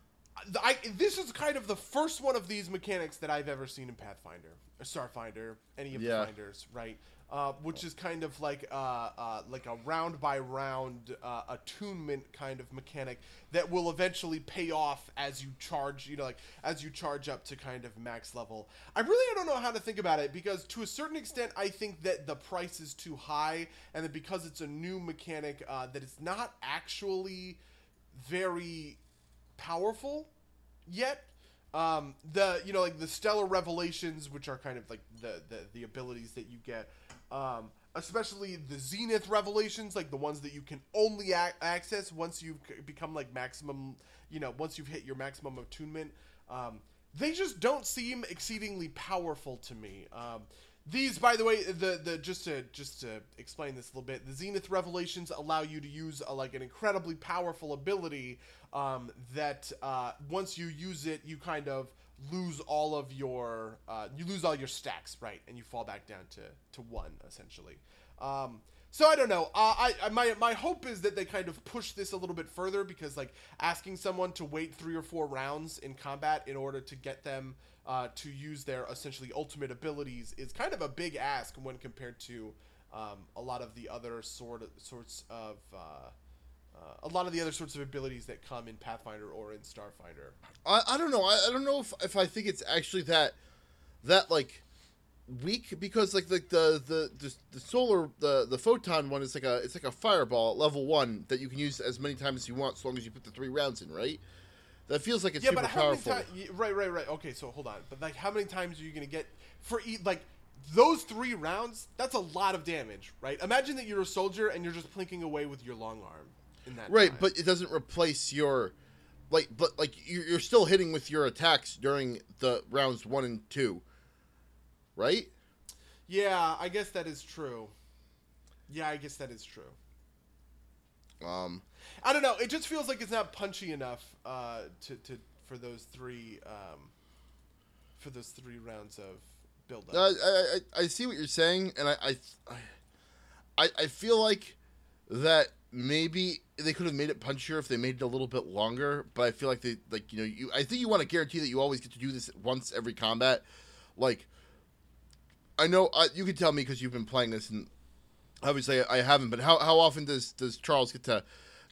I, this is kind of the first one of these mechanics that I've ever seen in Pathfinder, Starfinder, any of Yeah. the finders, right? Uh, which is kind of like uh, uh, like a round by round uh, attunement kind of mechanic that will eventually pay off as you charge, you know, like as you charge up to kind of max level. I really I don't know how to think about it because to a certain extent, I think that the price is too high, and that because it's a new mechanic, uh, that it's not actually very powerful yet. Um, the you know like the stellar revelations, which are kind of like the the, the abilities that you get, um, especially the zenith revelations, like the ones that you can only ac- access once you've become like maximum, you know, once you've hit your maximum attunement. Um, they just don't seem exceedingly powerful to me. Um, these, by the way, the the just to just to explain this a little bit, the Zenith Revelations allow you to use a, like an incredibly powerful ability um, that uh, once you use it, you kind of lose all of your uh, you lose all your stacks, right, and you fall back down to to one essentially. Um, so I don't know. Uh, I, I my my hope is that they kind of push this a little bit further because like asking someone to wait three or four rounds in combat in order to get them uh, to use their essentially ultimate abilities is kind of a big ask when compared to um, a lot of the other sort of, sorts of uh, uh, a lot of the other sorts of abilities that come in Pathfinder or in Starfinder. I, I don't know. I, I don't know if, if I think it's actually that that like weak because like the the the the, the solar the the photon one is like a it's like a fireball at level one that you can use as many times as you want as long as you put the three rounds in right. That feels like it's yeah, super but how powerful. many times? Right, right, right. Okay, so hold on. But like, how many times are you gonna get for e- like those three rounds? That's a lot of damage, right? Imagine that you're a soldier and you're just plinking away with your long arm in that. right, time. but it doesn't replace your like but like you're, you're still hitting with your attacks during the rounds one and two, right? yeah, I guess that is true. Yeah, I guess that is true. Um, I don't know. It just feels like it's not punchy enough uh, to, to for those three um, for those three rounds of build up. I, I, I I see what you're saying, and I, I, I, I feel like that maybe they could have made it punchier if they made it a little bit longer. But I feel like they, like you know, you. I think you want to guarantee that you always get to do this once every combat. Like, I know uh, you can tell me because you've been playing this, and obviously I, I haven't. But how how often does does Charles get to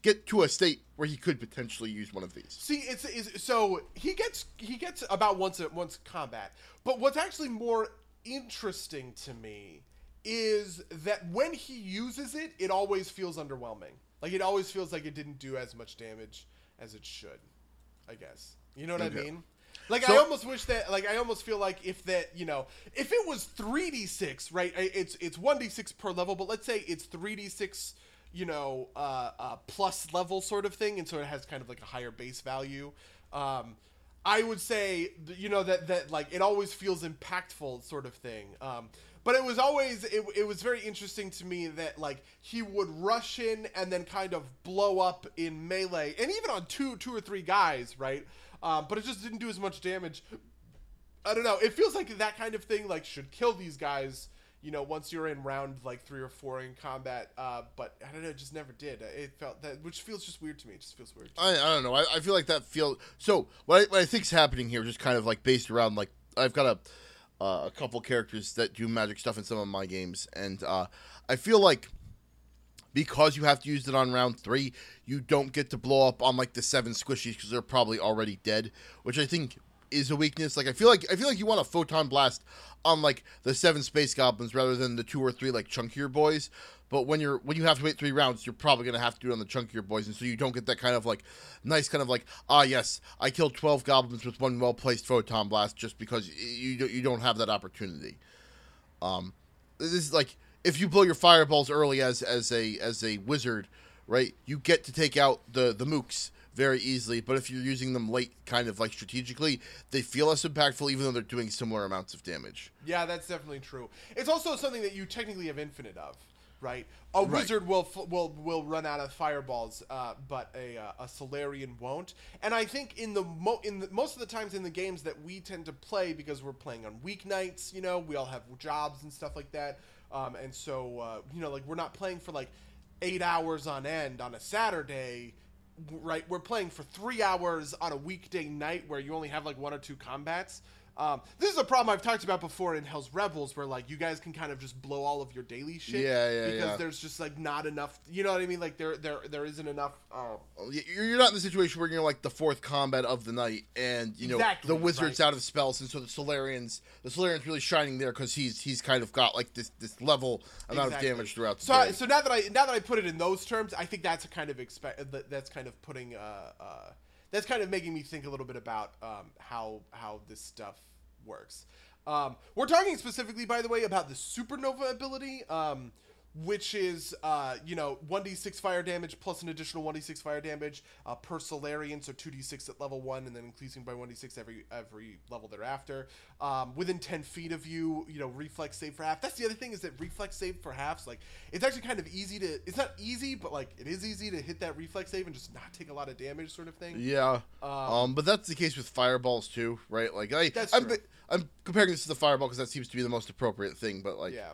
get to a state where he could potentially use one of these? See, it's, it's so he gets he gets about once a, once combat. But what's actually more interesting to me is that when he uses it, it always feels underwhelming. Like it always feels like it didn't do as much damage as it should. I guess you know what Okay. I mean. Like I almost wish that, like I almost feel like if that, you know, if it was three d six, right? It's it's one d six per level, but let's say it's three d six, you know, uh, uh, plus level sort of thing, and so it has kind of like a higher base value. Um, I would say, you know, that that like it always feels impactful, sort of thing. Um, but it was always it, it was very interesting to me that like he would rush in and then kind of blow up in melee, and even on two two or three guys, right? Um, but it just didn't do as much damage. I don't know. It feels like that kind of thing like should kill these guys. You know, once you're in round like three or four in combat, uh, but I don't know, it just never did. It felt that, which feels just weird to me. It just feels weird. I, I don't know. I, I feel like that feels so. What I, what I think's happening here, just kind of like based around like I've got a uh, a couple characters that do magic stuff in some of my games, and uh, I feel like because you have to use it on round three, you don't get to blow up on like the seven squishies because they're probably already dead, which I think is a weakness. Like I feel like I feel like you want a photon blast on like the seven space goblins rather than the two or three like chunkier boys. But when you're when you have to wait three rounds, you're probably gonna have to do it on the chunkier boys, and so you don't get that kind of like nice kind of like ah yes, I killed twelve goblins with one well placed photon blast just because you you don't have that opportunity. Um, this is like if you blow your fireballs early as as a as a wizard, right? You get to take out the the mooks very easily. But if you're using them late, kind of like strategically, they feel less impactful, even though they're doing similar amounts of damage. Yeah, that's definitely true. It's also something that you technically have infinite of, right? A Right. wizard will will will run out of fireballs, uh, but a uh, a Solarian won't. And I think in the mo- in the, most of the times in the games that we tend to play because we're playing on weeknights, you know, we all have jobs and stuff like that, um, and so uh, you know, like we're not playing for like eight hours on end on a Saturday. Right, we're playing for three hours on a weekday night where you only have like one or two combats. Um, this is a problem I've talked about before in Hell's Rebels, where like you guys can kind of just blow all of your daily shit. Yeah, yeah, Because yeah. there's just like not enough. You know what I mean? Like there, there, there isn't enough. Uh, You're you're not in the situation where you're like the fourth combat of the night, and you know Exactly, the wizard's right. out of spells, and so the Solarians, the Solarian's really shining there because he's he's kind of got like this this level amount Exactly. of damage throughout the so, day. so now that I now that I put it in those terms, I think that's a kind of expect. that- That's kind of putting. Uh, uh, that's kind of making me think a little bit about um, how how this stuff works. Um, we're talking specifically, by the way, about the supernova ability. Um, which is uh, you know 1d6 fire damage plus an additional 1d6 fire damage uh, per Solarian, so 2d6 at level one, and then increasing by 1d6 every every level thereafter. Um, within 10 feet of you, you know reflex save for half. That's the other thing is that reflex save for halves, like it's actually kind of easy to. It's not easy, but like it is easy to hit that reflex save and just not take a lot of damage, sort of thing. Yeah. Um, Um, but that's the case with fireballs too, right? Like I, That's I'm, true. I'm comparing this to the fireball because that seems to be the most appropriate thing. But like, Yeah.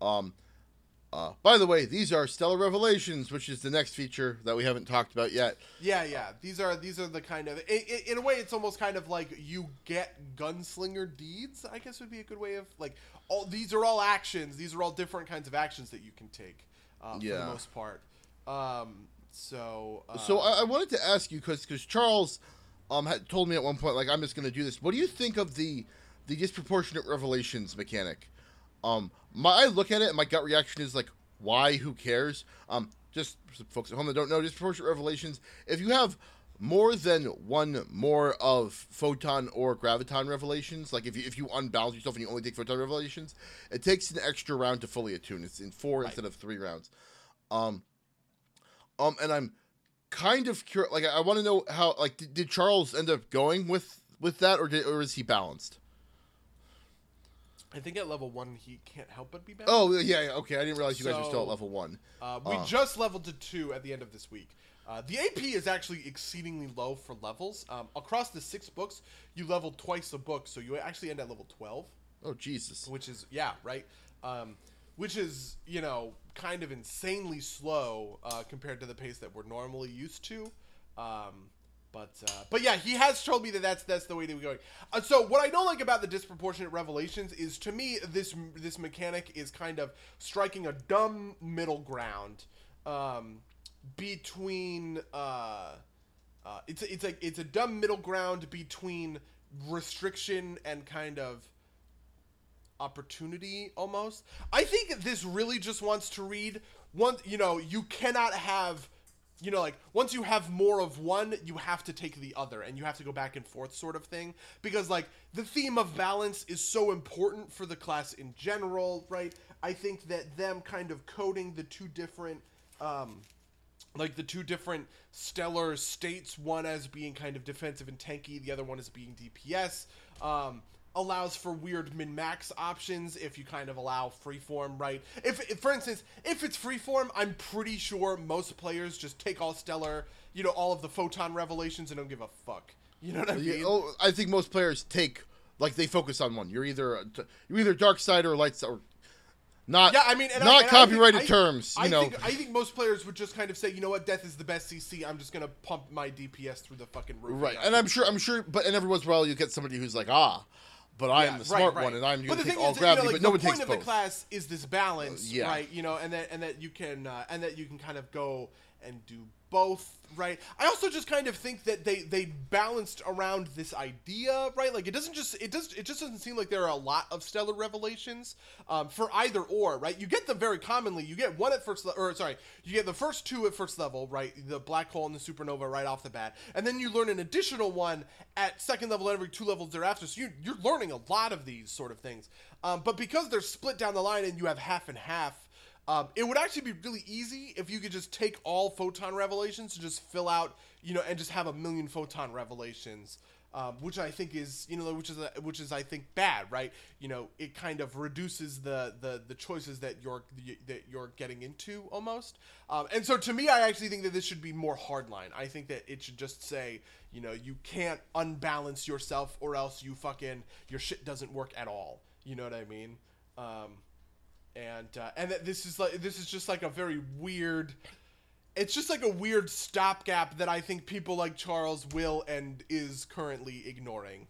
um, uh, by the way, these are stellar revelations, which is the next feature that we haven't talked about yet. Yeah, yeah. These are these are the kind of in a way it's almost kind of like you get gunslinger deeds. I guess would be a good way of like all these are all actions. These are all different kinds of actions that you can take uh, for the most part. Um, so uh, So I, I wanted to ask you because because Charles um had told me at one point like I'm just going to do this. What do you think of the the disproportionate revelations mechanic? Um, my I look at it and my gut reaction is like, why? Who cares? Um, just for folks at home that don't know, disproportionate revelations. If you have more than one more of photon or graviton revelations, like if you if you unbalance yourself and you only take photon revelations, it takes an extra round to fully attune. It's in four instead of three rounds. Um, um, and I'm kind of curious. Like, I want to know how. Like, did, did Charles end up going with with that, or did, or is he balanced? I think at level one he can't help but be balanced. Oh, yeah, yeah. Okay, I didn't realize you guys are still at level one. Uh, we Uh. just leveled to two at the end of this week. Uh, the AP is actually exceedingly low for levels. Um, across the six books, you level twice a book, so you actually end at level twelve. Oh, Jesus. which is yeah right um, which is you know kind of insanely slow uh, compared to the pace that we're normally used to um, but uh, but yeah he has told me that that's that's the way to be going uh, so what i don't like about the disproportionate revelations is to me this this mechanic is kind of striking a dumb middle ground um, between uh, uh, it's it's like it's a dumb middle ground between restriction and kind of opportunity almost. I think this really just wants to read one you know, you cannot have you know like once you have more of one, you have to take the other and you have to go back and forth sort of thing because like the theme of balance is so important for the class in general, right? I think that them kind of coding the two different um like the two different stellar states, one as being kind of defensive and tanky, the other one as being DPS, um, allows for weird min max options if you kind of allow freeform, right? If, if, for instance, if it's freeform, I'm pretty sure most players just take all stellar, you know, all of the photon revelations and don't give a fuck. You know what I mean? Yeah, oh, I think most players take like they focus on one. You're either you're either dark side or light side. Or not Yeah, I mean, and I- not and I think- copyrighted I- terms. You I know, think I think most players would just kind of say, you know what, death is the best CC. I'm just gonna pump my DPS through the fucking roof. right? not And I'm sure I'm sure, but and every once in a while you get somebody who's like, ah, but I am the smart right, right. one, and I'm going the to take all is that, you know, like, but no one the point of the class is this balance, Uh, yeah. right? You know, and that and that you can uh, and that you can kind of go and do both, right? I also just kind of think that they they balanced around this idea, right? Like it doesn't just it does it just doesn't seem like there are a lot of stellar revelations um, for either or, right? You get them very commonly. You get one at first, le- or sorry, you get the first two at first level, right? The black hole and the supernova right off the bat, and then you learn an additional one at second level every two levels thereafter. So you, you're learning a lot of these sort of things. Um, but because they're split down the line and you have half and half, Um, it would actually be really easy if you could just take all photon revelations and just fill out, you know, and just have a million photon revelations um, which I think is you know which is a, which is I think bad, right? You know, it kind of reduces the the, the choices that you're that you're getting into almost. Um, and so to me, I actually think that this should be more hardline. I think that it should just say, you know, you can't unbalance yourself or else you fucking your shit doesn't work at all. You know what I mean? Um, and uh, and this is like this is just like a very weird it's just like a weird stopgap that I think people like Charles will and is currently ignoring.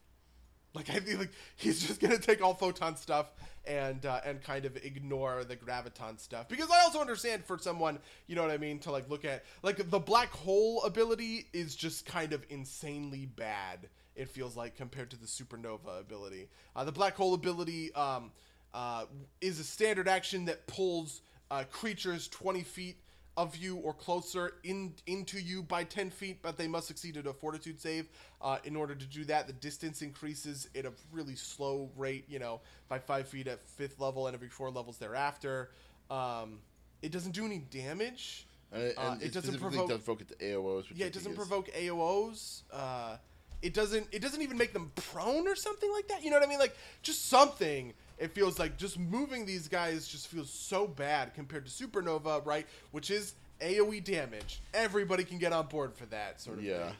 Like I think like he's just gonna take all photon stuff and uh, and kind of ignore the graviton stuff because I also understand for someone you know what I mean to like look at like the black hole ability is just kind of insanely bad. It feels like compared to the supernova ability. Uh, the black hole ability um, uh, is a standard action that pulls uh, creatures twenty feet of you or closer in into you by 10 feet, but they must succeed at a fortitude save. Uh, in order to do that, the distance increases at a really slow rate, you know, by 5 feet at 5th level and every 4 levels thereafter. Um, it doesn't do any damage. And, and uh, it, doesn't provoke. Does provoke the AOs. yeah, it doesn't provoke AOs. Uh, it doesn't. It doesn't even make them prone or something like that. You know what I mean? Like just something it feels like just moving these guys just feels so bad compared to Supernova, right? Which is AoE damage. Everybody can get on board for that sort of thing. yeah. thing.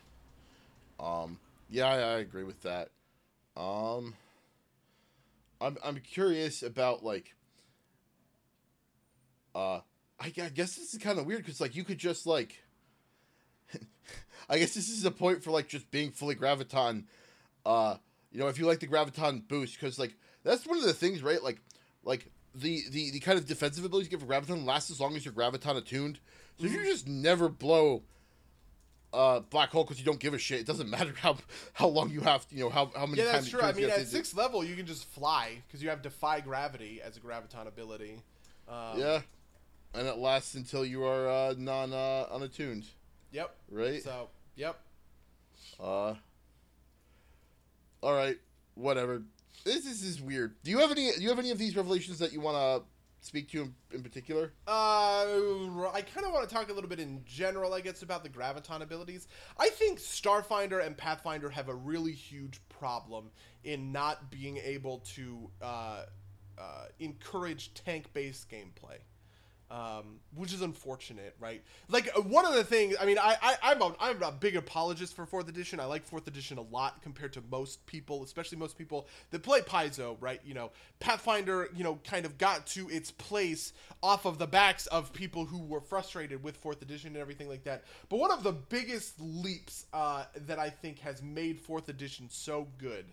Um yeah, I, I agree with that. Um I'm I'm curious about like uh I, I guess this is kind of weird cuz like you could just like I guess this is a point for like just being fully graviton uh you know if you like the graviton boost cuz like that's one of the things, right? Like, like the the the kind of defensive abilities you get for graviton lasts as long as you're graviton attuned. So if you mm-hmm. just never blow uh, black hole because you don't give a shit. It doesn't matter how how long you have. You know how how many. Yeah, that's true. I mean, at sixth level, you can just fly because you have defy gravity as a graviton ability. Um, yeah, and it lasts until you are uh, non uh, unattuned. Yep. Right. So yep. Uh. All right. Whatever this, this is weird. Do you have any? Do you have any of these revelations that you want to speak to in, in particular? Uh, I kind of want to talk a little bit in general, I guess, about the graviton abilities. I think Starfinder and Pathfinder have a really huge problem in not being able to uh, uh, encourage tank-based gameplay um, which is unfortunate, right? Like uh, one of the things, I mean, I, I am a, I'm a big apologist for fourth edition. I like fourth edition a lot compared to most people, especially most people that play Paizo, right? You know, Pathfinder, you know, kind of got to its place off of the backs of people who were frustrated with fourth edition and everything like that. But one of the biggest leaps uh, that I think has made fourth edition so good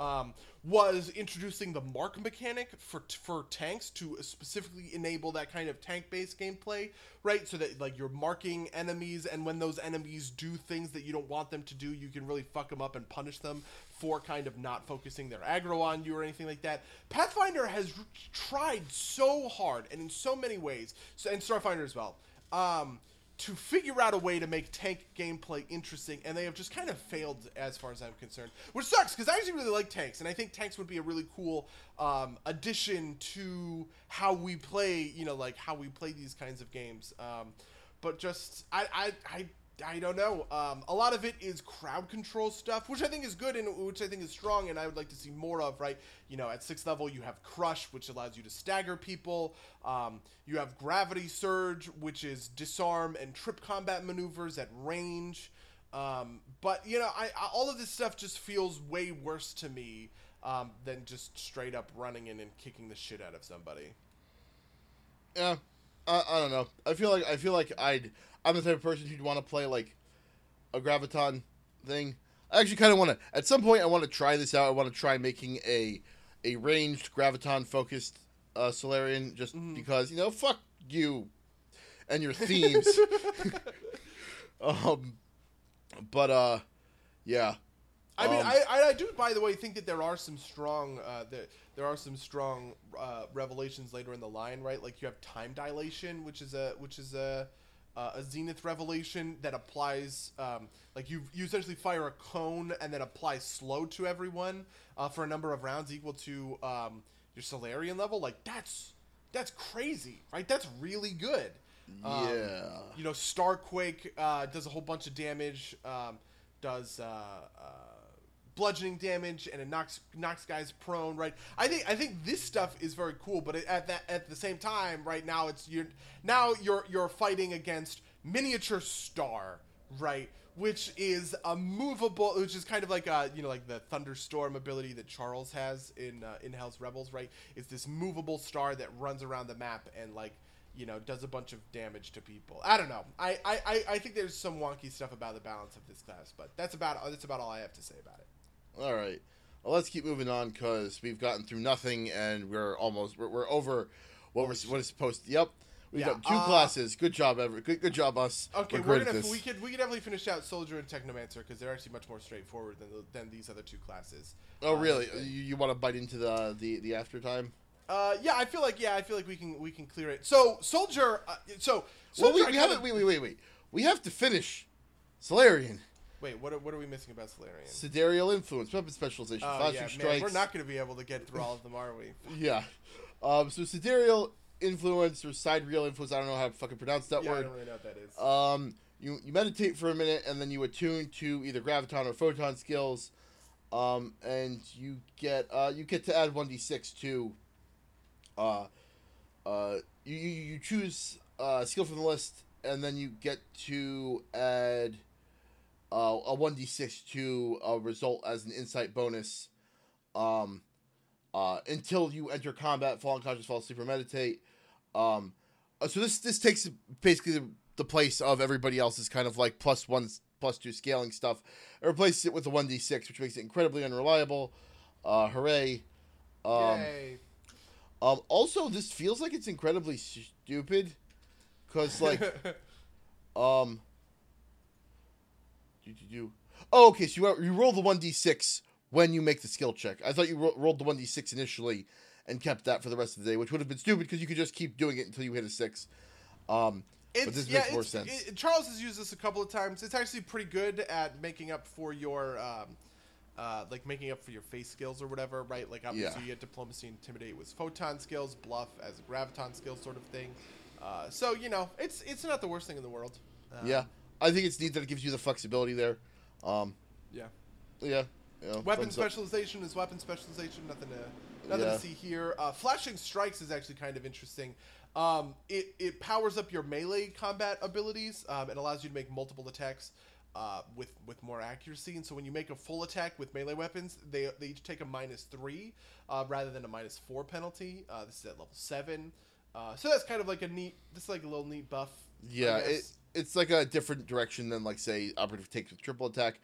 um, was introducing the mark mechanic for for tanks to specifically enable that kind of tank based gameplay, right? So that like you're marking enemies, and when those enemies do things that you don't want them to do, you can really fuck them up and punish them for kind of not focusing their aggro on you or anything like that. Pathfinder has tried so hard and in so many ways, so, and Starfinder as well. Um, to figure out a way to make tank gameplay interesting, and they have just kind of failed as far as I'm concerned. Which sucks because I actually really like tanks, and I think tanks would be a really cool um, addition to how we play. You know, like how we play these kinds of games. Um, but just I, I I I don't know. Um, a lot of it is crowd control stuff, which I think is good and which I think is strong, and I would like to see more of. Right? You know, at sixth level, you have Crush, which allows you to stagger people. Um, you have Gravity Surge, which is disarm and trip combat maneuvers at range. Um, but you know, I, I, all of this stuff just feels way worse to me um, than just straight up running in and kicking the shit out of somebody. Yeah, I, I don't know. I feel like I feel like I'd I'm the type of person who'd want to play like a graviton thing. I actually kind of want to. At some point, I want to try this out. I want to try making a a ranged graviton focused uh, Solarian, just mm-hmm. because you know, fuck you and your themes. um, but uh, yeah. I mean, um, I, I do, by the way, think that there are some strong uh, there, there are some strong uh, revelations later in the line, right? Like you have time dilation, which is a which is a uh, a zenith revelation that applies um, like you you essentially fire a cone and then apply slow to everyone uh, for a number of rounds equal to um, your Solarian level. Like that's that's crazy, right? That's really good. Um, yeah. you know, Starquake uh, does a whole bunch of damage, um, does uh, uh, bludgeoning damage, and it knocks knocks guys prone. Right? I think I think this stuff is very cool, but at that at the same time, right now it's you're now you're you're fighting against miniature star, right? Which is a movable, which is kind of like a you know like the thunderstorm ability that Charles has in uh, in Hell's Rebels, right? It's this movable star that runs around the map and like you know, does a bunch of damage to people. I don't know. I, I, I- I think there's some wonky stuff about the balance of this class, but that's about that's about all I have to say about it. All right. Well, let's keep moving on because we've gotten through nothing and we're almost we're, we're over what we're what is supposed to. Yep. We've Yeah, got two uh, classes. Good job, ever. Good, good job, us. Okay, we're we're, gonna we could we could definitely finish out Soldier and Technomancer because they're actually much more straightforward than the, than these other two classes. oh, Uh, really? You, you want to bite into the the the after time? Uh, yeah, I feel like yeah, I feel like we can we can clear it. So Soldier, uh, so Well, Soldier, we, we haven't. Wait, wait, wait, wait. We have to finish Solarian. Wait, what are, what are we missing about Solarian? Sidereal influence, weapon specialization, Oh yeah, man, strikes. we're not going to be able to get through all of them, are we? Yeah. Um, so sidereal influence or sidereal influence. I don't know how to fucking pronounce that word. yeah, I don't really know what that is. Um, you you meditate for a minute and then you attune to either graviton or photon skills, um, and you get uh you get to add one d six to. Uh, uh, you you, you choose uh, skill from the list and then you get to add. Uh, a one d six to a result as an insight bonus, um, uh, until you enter combat, fall unconscious, fall asleep, or meditate. Um, uh, so this this takes basically the, the place of everybody else's kind of like plus one plus two scaling stuff. It replaces it with a one d six, which makes it incredibly unreliable. Uh, hooray! Um, Yay! um, also, this feels like it's incredibly stupid, because like um. Do, do, do. Oh, okay. So you you roll the one d six when you make the skill check. I thought you ro- rolled the one d six initially and kept that for the rest of the day, which would have been stupid because you could just keep doing it until you hit a six. Um, It's, but this yeah, makes more sense. it- Charles has used this a couple of times. It's actually pretty good at making up for your, um, uh, like making up for your face skills or whatever, right? Like obviously Yeah. you get diplomacy, intimidate was photon skills, bluff as a graviton skill sort of thing. Uh, so you know, it's it's not the worst thing in the world. Um, yeah, I think it's neat that it gives you the flexibility there. Um, Yeah. yeah. you know, Weapon thumbs up. specialization is weapon specialization. Nothing to nothing Yeah. to see here. Uh, flashing strikes is actually kind of interesting. Um, it it powers up your melee combat abilities. Um, it allows you to make multiple attacks uh, with with more accuracy. And so when you make a full attack with melee weapons, they they each take a minus three uh, rather than a minus four penalty. Uh, this is at level seven. Uh, so that's kind of like a neat. This is like a little neat buff. Yeah, it. It's like a different direction than like say operative takes with triple attack.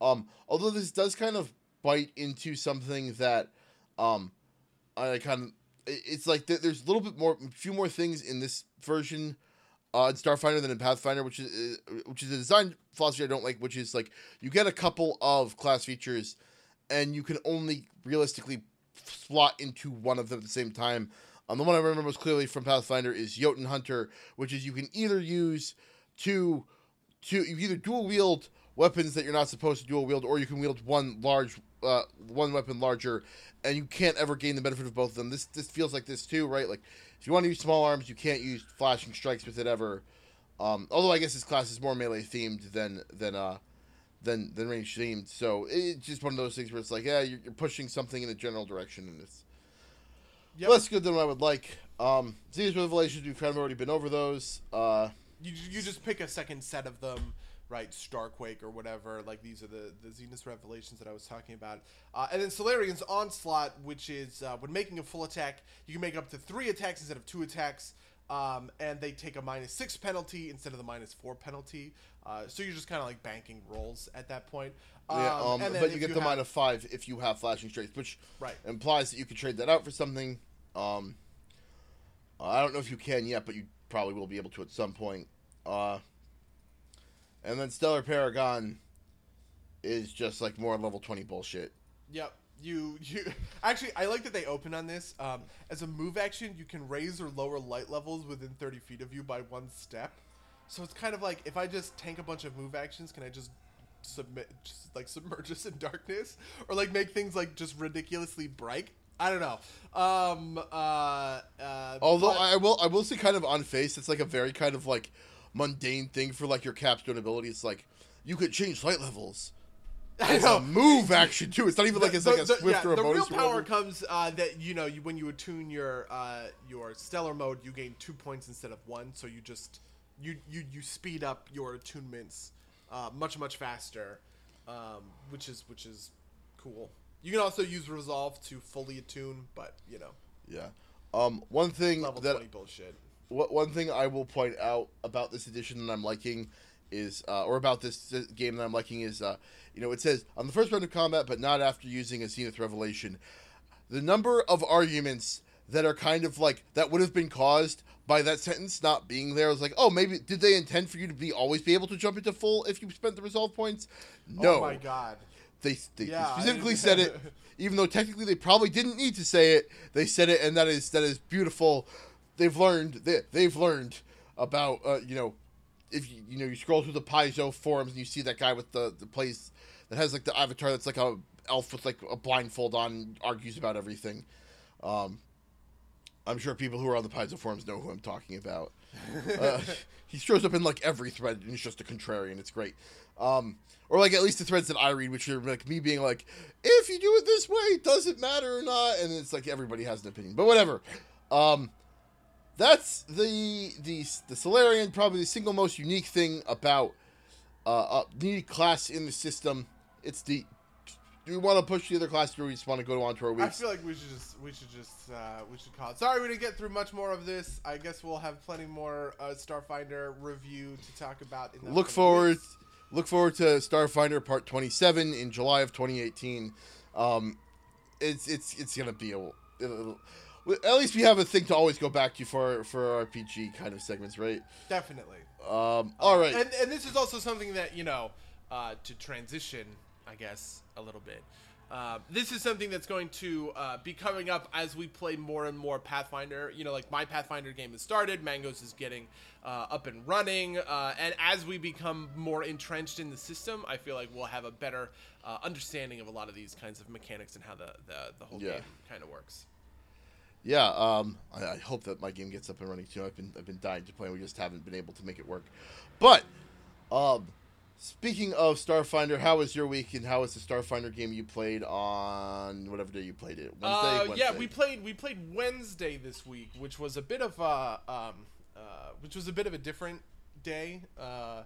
Um, although this does kind of bite into something that, um, I kind of it's like there- there's a little bit more, a few more things in this version, uh, in Starfinder than in Pathfinder, which is uh, which is a design philosophy I don't like, which is like you get a couple of class features, and you can only realistically slot into one of them at the same time. Um, the one I remember most clearly from Pathfinder is Jotun Hunter, which is you can either use two, two you either dual wield weapons that you're not supposed to dual wield, or you can wield one large, uh, one weapon larger, and you can't ever gain the benefit of both of them. This this feels like this too, right? Like if you want to use small arms, you can't use flashing strikes with it ever. Um, although I guess this class is more melee themed than than uh than than range themed, so it's just one of those things where it's like, yeah, you're, you're pushing something in a general direction, and it's Yep. less good than what I would like. Um, Revelations, we've kind of already been over those. Uh, you, you just pick a second set of them right? Starquake or whatever. Like these are the the zenith revelations that i was talking about. Uh, and then solarian's onslaught which is uh, when making a full attack you can make up to three attacks instead of two attacks. Um, and they take a minus six penalty instead of the minus four penalty. Uh, so you're just kind of like banking rolls at that point. Um, yeah, um, and but you get the have- minus five if you have flashing strikes, which Right. implies that you could trade that out for something. Um, uh, I don't know if you can yet, but you probably will be able to at some point. Uh, and then Stellar Paragon is just like more level twenty bullshit. Yep. You you actually I like that they open on this. Um, as a move action, you can raise or lower light levels within 30 feet of you by one step. So it's kind of like if I just tank a bunch of move actions, can I just submit just like submerge us in darkness or like make things like just ridiculously bright? I don't know. Um, uh, uh, Although but- I will, I will say, kind of on face, it's like a very kind of like mundane thing for like your capstone ability. It's like you could change light levels. It's a move action too. It's not even like it's The- like a the- swift yeah, or a the real power comes uh, that you know you, when you attune your uh, your stellar mode, you gain two points instead of one. So you just you you, you speed up your attunements uh, much much faster, um, which is which is cool. You can also use resolve to fully attune, but you know Yeah. Um, one thing level that twenty bullshit. what one thing I will point out about this edition that I'm liking is, uh, or about this, this game that I'm liking is, uh, you know, it says on the first round of combat, but not after using a Zenith Revelation. The number of arguments that are kind of like that would have been caused by that sentence not being there. I was like, oh, maybe did they intend for you to be always be able to jump into full if you spent the resolve points? No, Oh my god. They, they Yeah, specifically said it, even though technically they probably didn't need to say it. They said it, and that is that is beautiful. They've learned they, they've learned about uh, you know if you you know you scroll through the Paizo forums and you see that guy with the the place that has like the avatar that's like a elf with like a blindfold on argues about everything. Um, I'm sure people who are on the Paizo forums know who I'm talking about. Uh, he shows up in like every thread and he's just a contrarian. It's great. Um, or like at least the threads that I read, which are like me being like, if you do it this way, does it matter or not? And it's like everybody has an opinion, but whatever. Um, that's the the the Solarian, probably the single most unique thing about uh, a unique class in the system. It's the. Do we want to push the other class, or we just want to go on to our week. I feel like we should just we should just uh, we should call it. Sorry, we didn't get through much more of this. I guess we'll have plenty more uh, Starfinder review to talk about. In the look forward weeks. Look forward to starfinder part 27 in july of 2018 um it's it's it's gonna be a it'll, at least we have a thing to always go back to for for rpg kind of segments right Definitely. um all right And and this is also something that you know uh, to transition, I guess, a little bit. Uh, this is something that's going to uh, be coming up as we play more and more Pathfinder. You know, like my Pathfinder game has started, Mango's is getting uh, up and running, uh, and as we become more entrenched in the system, I feel like we'll have a better uh, understanding of a lot of these kinds of mechanics and how the the, the whole Yeah. game kind of works. yeah um I, I hope that my game gets up and running too i've been i've been dying to play and we just haven't been able to make it work but um speaking of starfinder how was your week and how was the starfinder game you played on whatever day you played it? Uh, yeah, we played we played Wednesday this week, which was a bit of a um, uh, which was a bit of a different day, uh,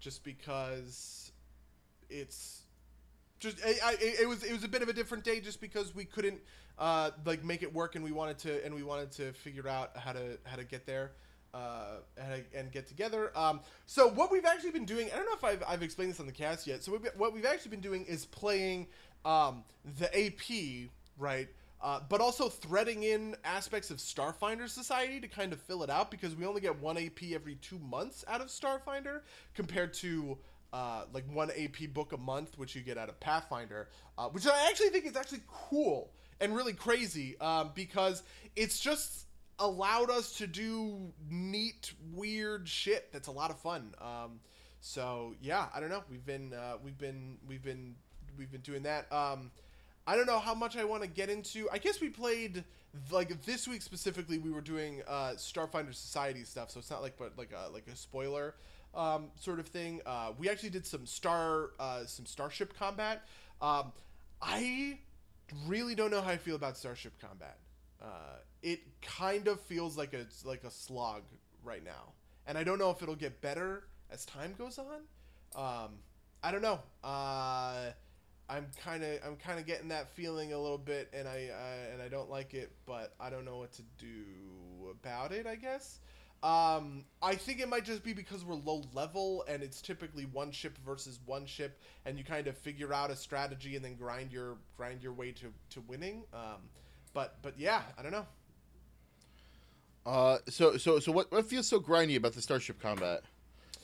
just because it's just I, I, it was it was a bit of a different day just because we couldn't uh, like make it work and we wanted to and we wanted to figure out how to how to get there uh, and, and get together. Um, so what we've actually been doing, I don't know if I've, I've explained this on the cast yet. So we've, what we've actually been doing is playing um, the AP, right? Uh, but also threading in aspects of Starfinder Society to kind of fill it out because we only get one AP every two months out of Starfinder compared to uh, like one AP book a month, which you get out of Pathfinder, uh, which I actually think is actually cool and really crazy um, because it's just allowed us to do neat, weird shit that's a lot of fun. Um, so yeah, I don't know. We've been uh, we've been we've been we've been doing that. Um, I don't know how much I want to get into. I guess we played like this week specifically. We were doing uh, Starfinder Society stuff, so it's not like but like a like a spoiler um, sort of thing. Uh, we actually did some star uh, some starship combat. Um, I really don't know how I feel about starship combat. Uh, it kind of feels like a like a slog right now, and I don't know if it'll get better as time goes on. Um, I don't know. Uh, I'm kind of I'm kind of getting that feeling a little bit, and I, I and I don't like it, but I don't know what to do about it. I guess. Um, I think it might just be because we're low level, and it's typically one ship versus one ship, and you kind of figure out a strategy and then grind your grind your way to to winning. Um, but but yeah, I don't know. Uh, so so so what what feels so grindy about the starship combat?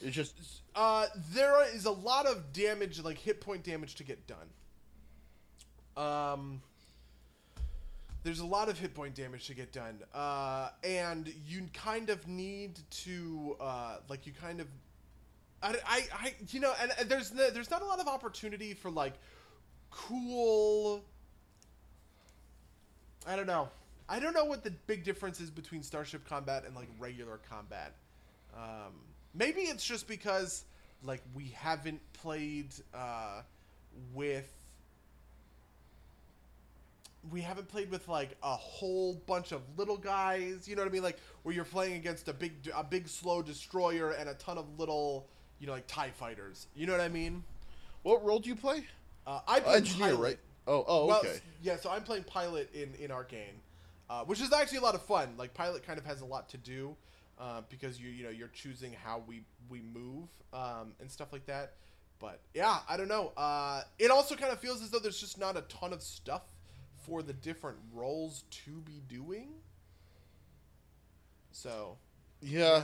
It's just Uh, there is a lot of damage, like hit point damage, to get done. Um, there's a lot of hit point damage to get done, uh, and you kind of need to, uh, like, you kind of, I, I, I you know, and, and there's no, there's not a lot of opportunity for like cool I don't know. I don't know what the big difference is between Starship Combat and like regular combat. Um, maybe it's just because like we haven't played uh, with we haven't played with like a whole bunch of little guys. You know what I mean? Like where you're playing against a big a big slow destroyer and a ton of little you know like Tie fighters. You know what I mean? What role do you play? Uh, I play Engineer, pilot. right? Oh, oh, okay. s- yeah, so I'm playing pilot in in Arcane, uh, which is actually a lot of fun. Like pilot kind of has a lot to do uh, because you you know you're choosing how we we move um, and stuff like that. But yeah, I don't know. Uh, it also kind of feels as though there's just not a ton of stuff for the different roles to be doing. So Yeah,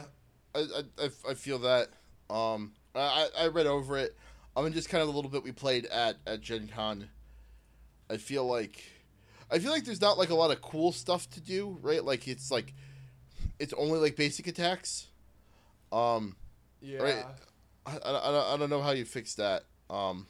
I, I, I- feel that. Um, I, I I read over it. I mean, just kind of a little bit we played at at Gen Con. I feel like, I feel like there's not like a lot of cool stuff to do, right? Like it's like, it's only like basic attacks. Um, yeah, Right. I, I, I don't- know how you fix that. Um,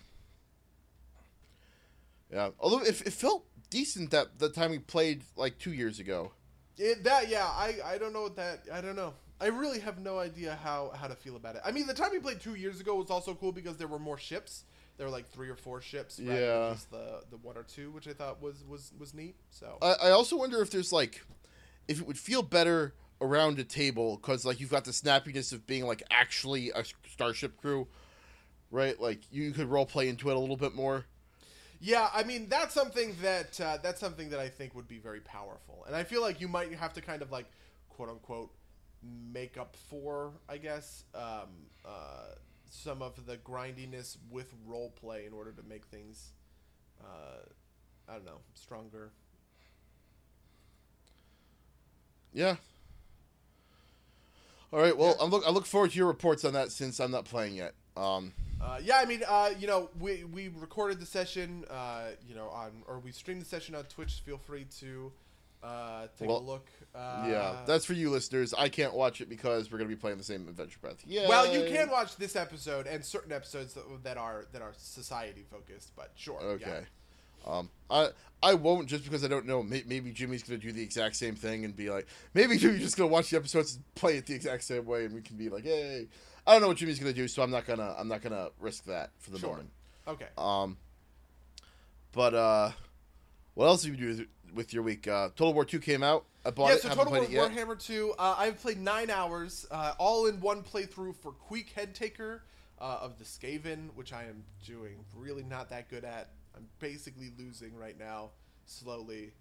yeah, although it, it felt decent that the time we played like two years ago. It, that yeah, I I don't know what that I don't know. I really have no idea how how to feel about it. I mean, the time we played two years ago was also cool because there were more ships. There were like three or four ships. rather than Yeah. just the the one or two, which I thought was was was neat. So I, I also wonder if there's like, if it would feel better around a table because like you've got the snappiness of being like actually a starship crew, right? Like you could role play into it a little bit more. yeah, I mean that's something that uh, that's something that I think would be very powerful, and I feel like you might have to kind of like quote unquote make up for, I guess, um, uh, some of the grindiness with role play in order to make things, uh, I don't know, stronger. Yeah. All right. Well, I'm look. I look forward to your reports on that since I'm not playing yet. Um. Uh, yeah, I mean, uh, you know, we, we recorded the session, uh, you know, on or we streamed the session on Twitch. Feel free to uh, take Well, a look. Uh, yeah, that's for you listeners. I can't watch it because we're gonna be playing the same adventure path. Yeah. well, you can watch this episode and certain episodes that, that are that are society focused, but sure. Okay. Um, I I won't just because I don't know. Maybe Jimmy's gonna do the exact same thing and be like, maybe Jimmy's just gonna watch the episodes and play it the exact same way, and we can be like, hey, I don't know what Jimmy's gonna do, so I'm not gonna I'm not gonna risk that for the Sure. moment. Okay. Um, but uh, what else have you do with- your week? Uh, Total War Two came out. I bought yeah, it. so Total War. Warhammer 2, uh, I've played nine hours, uh, all in one playthrough for Queek Headtaker uh, of the Skaven, which I am doing really not that good at. I'm basically losing right now, slowly.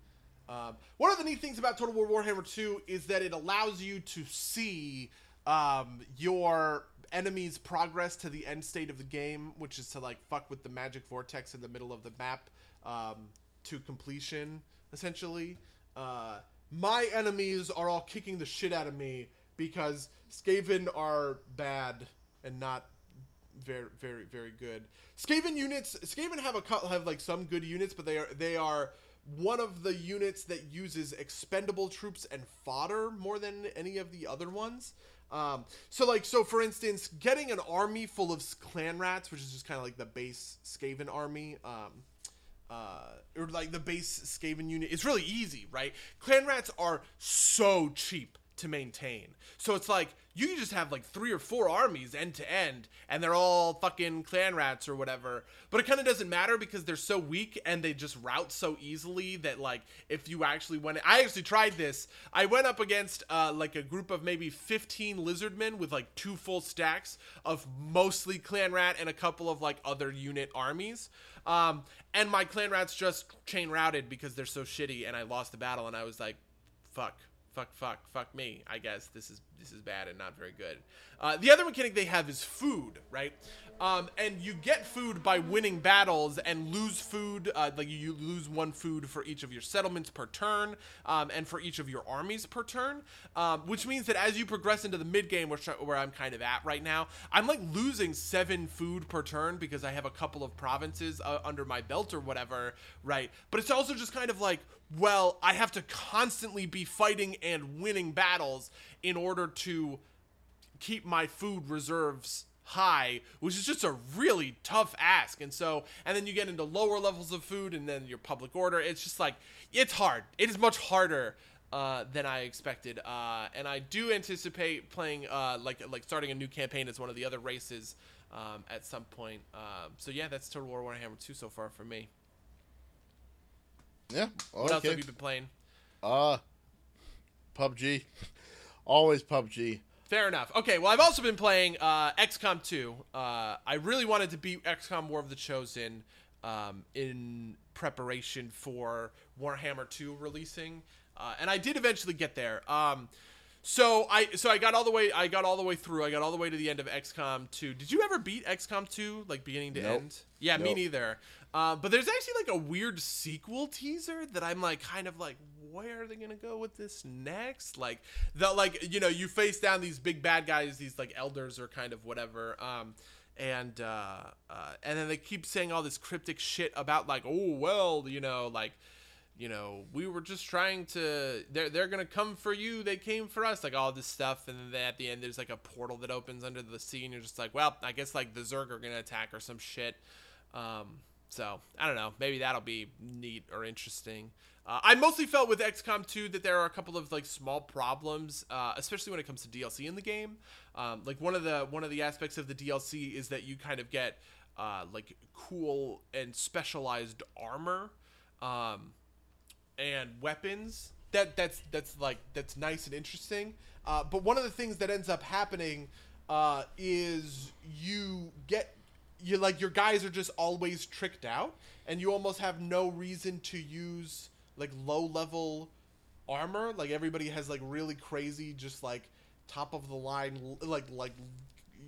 Um, one of the neat things about Total War Warhammer 2 is that it allows you to see um, your enemy's progress to the end state of the game, which is to like fuck with the magic vortex in the middle of the map um, to completion, essentially. Uh, my enemies are all kicking the shit out of me because Skaven are bad and not very very very good. Skaven units Skaven have a have like some good units, but they are they are one of the units that uses expendable troops and fodder more than any of the other ones. Um, so like so for instance, getting an army full of clan rats, which is just kind of like the base Skaven army, um, uh, or like the base Skaven unit. It's really easy, right? Clan rats are so cheap to maintain. So it's like you just have like three or four armies end to end, and they're all fucking clan rats or whatever. But it kind of doesn't matter because they're so weak and they just route so easily that like if you actually went, I actually tried this. I went up against uh, like a group of maybe 15 lizardmen with like two full stacks of mostly clan rat and a couple of like other unit armies. Um, and my clan rats just chain routed because they're so shitty, and I lost the battle, and I was like, fuck fuck fuck fuck me. I guess this is this is bad and not very good. Uh, the other mechanic they have is food right? Um, and you get food by winning battles and lose food uh, like you lose one food for each of your settlements per turn um, and for each of your armies per turn um, which means that as you progress into the mid game which where i'm kind of at right now i'm like losing seven food per turn because i have a couple of provinces uh, under my belt or whatever right? But it's also just kind of like well, I have to constantly be fighting and winning battles in order to keep my food reserves high, which is just a really tough ask. And so, and then you get into lower levels of food, and then your public order. It's just like it's hard. It is much harder uh, than I expected. Uh, and I do anticipate playing uh, like like starting a new campaign as one of the other races um, at some point. Um, so yeah, that's Total War Warhammer 2 so far for me. Yeah. What else okay. have you been playing? Uh, PUBG. Always PUBG. Fair enough. Okay, well, I've also been playing uh, XCOM 2. Uh, I really wanted to beat XCOM War of the Chosen um, in preparation for Warhammer 2 releasing, uh, and I did eventually get there. Um, so I so I got all the way I got all the way through. I got all the way to the end of XCOM 2. Did you ever beat XCOM 2 like beginning to Nope. end? Yeah, me neither. Uh, but there's actually like a weird sequel teaser that I'm like kind of like where are they gonna go with this next? Like the like you know you face down these big bad guys, these like elders or kind of whatever. Um, and uh, uh, and then they keep saying all this cryptic shit about like oh well you know like you know, we were just trying to they're they're gonna come for you, they came for us, like all this stuff, and then at the end there's like a portal that opens under the sea, and you're just like, well, I guess like the Zerg are gonna attack or some shit. Um, so I don't know, maybe that'll be neat or interesting. Uh, I mostly felt with XCOM 2 that there are a couple of like small problems, uh, especially when it comes to DLC in the game. Um, like one of the one of the aspects of the DLC is that you kind of get uh, like cool and specialized armor. Um, and weapons that that's that's like that's nice and interesting uh, but one of the things that ends up happening uh, is you get you like your guys are just always tricked out and you almost have no reason to use like low level armor like everybody has like really crazy just like top of the line like like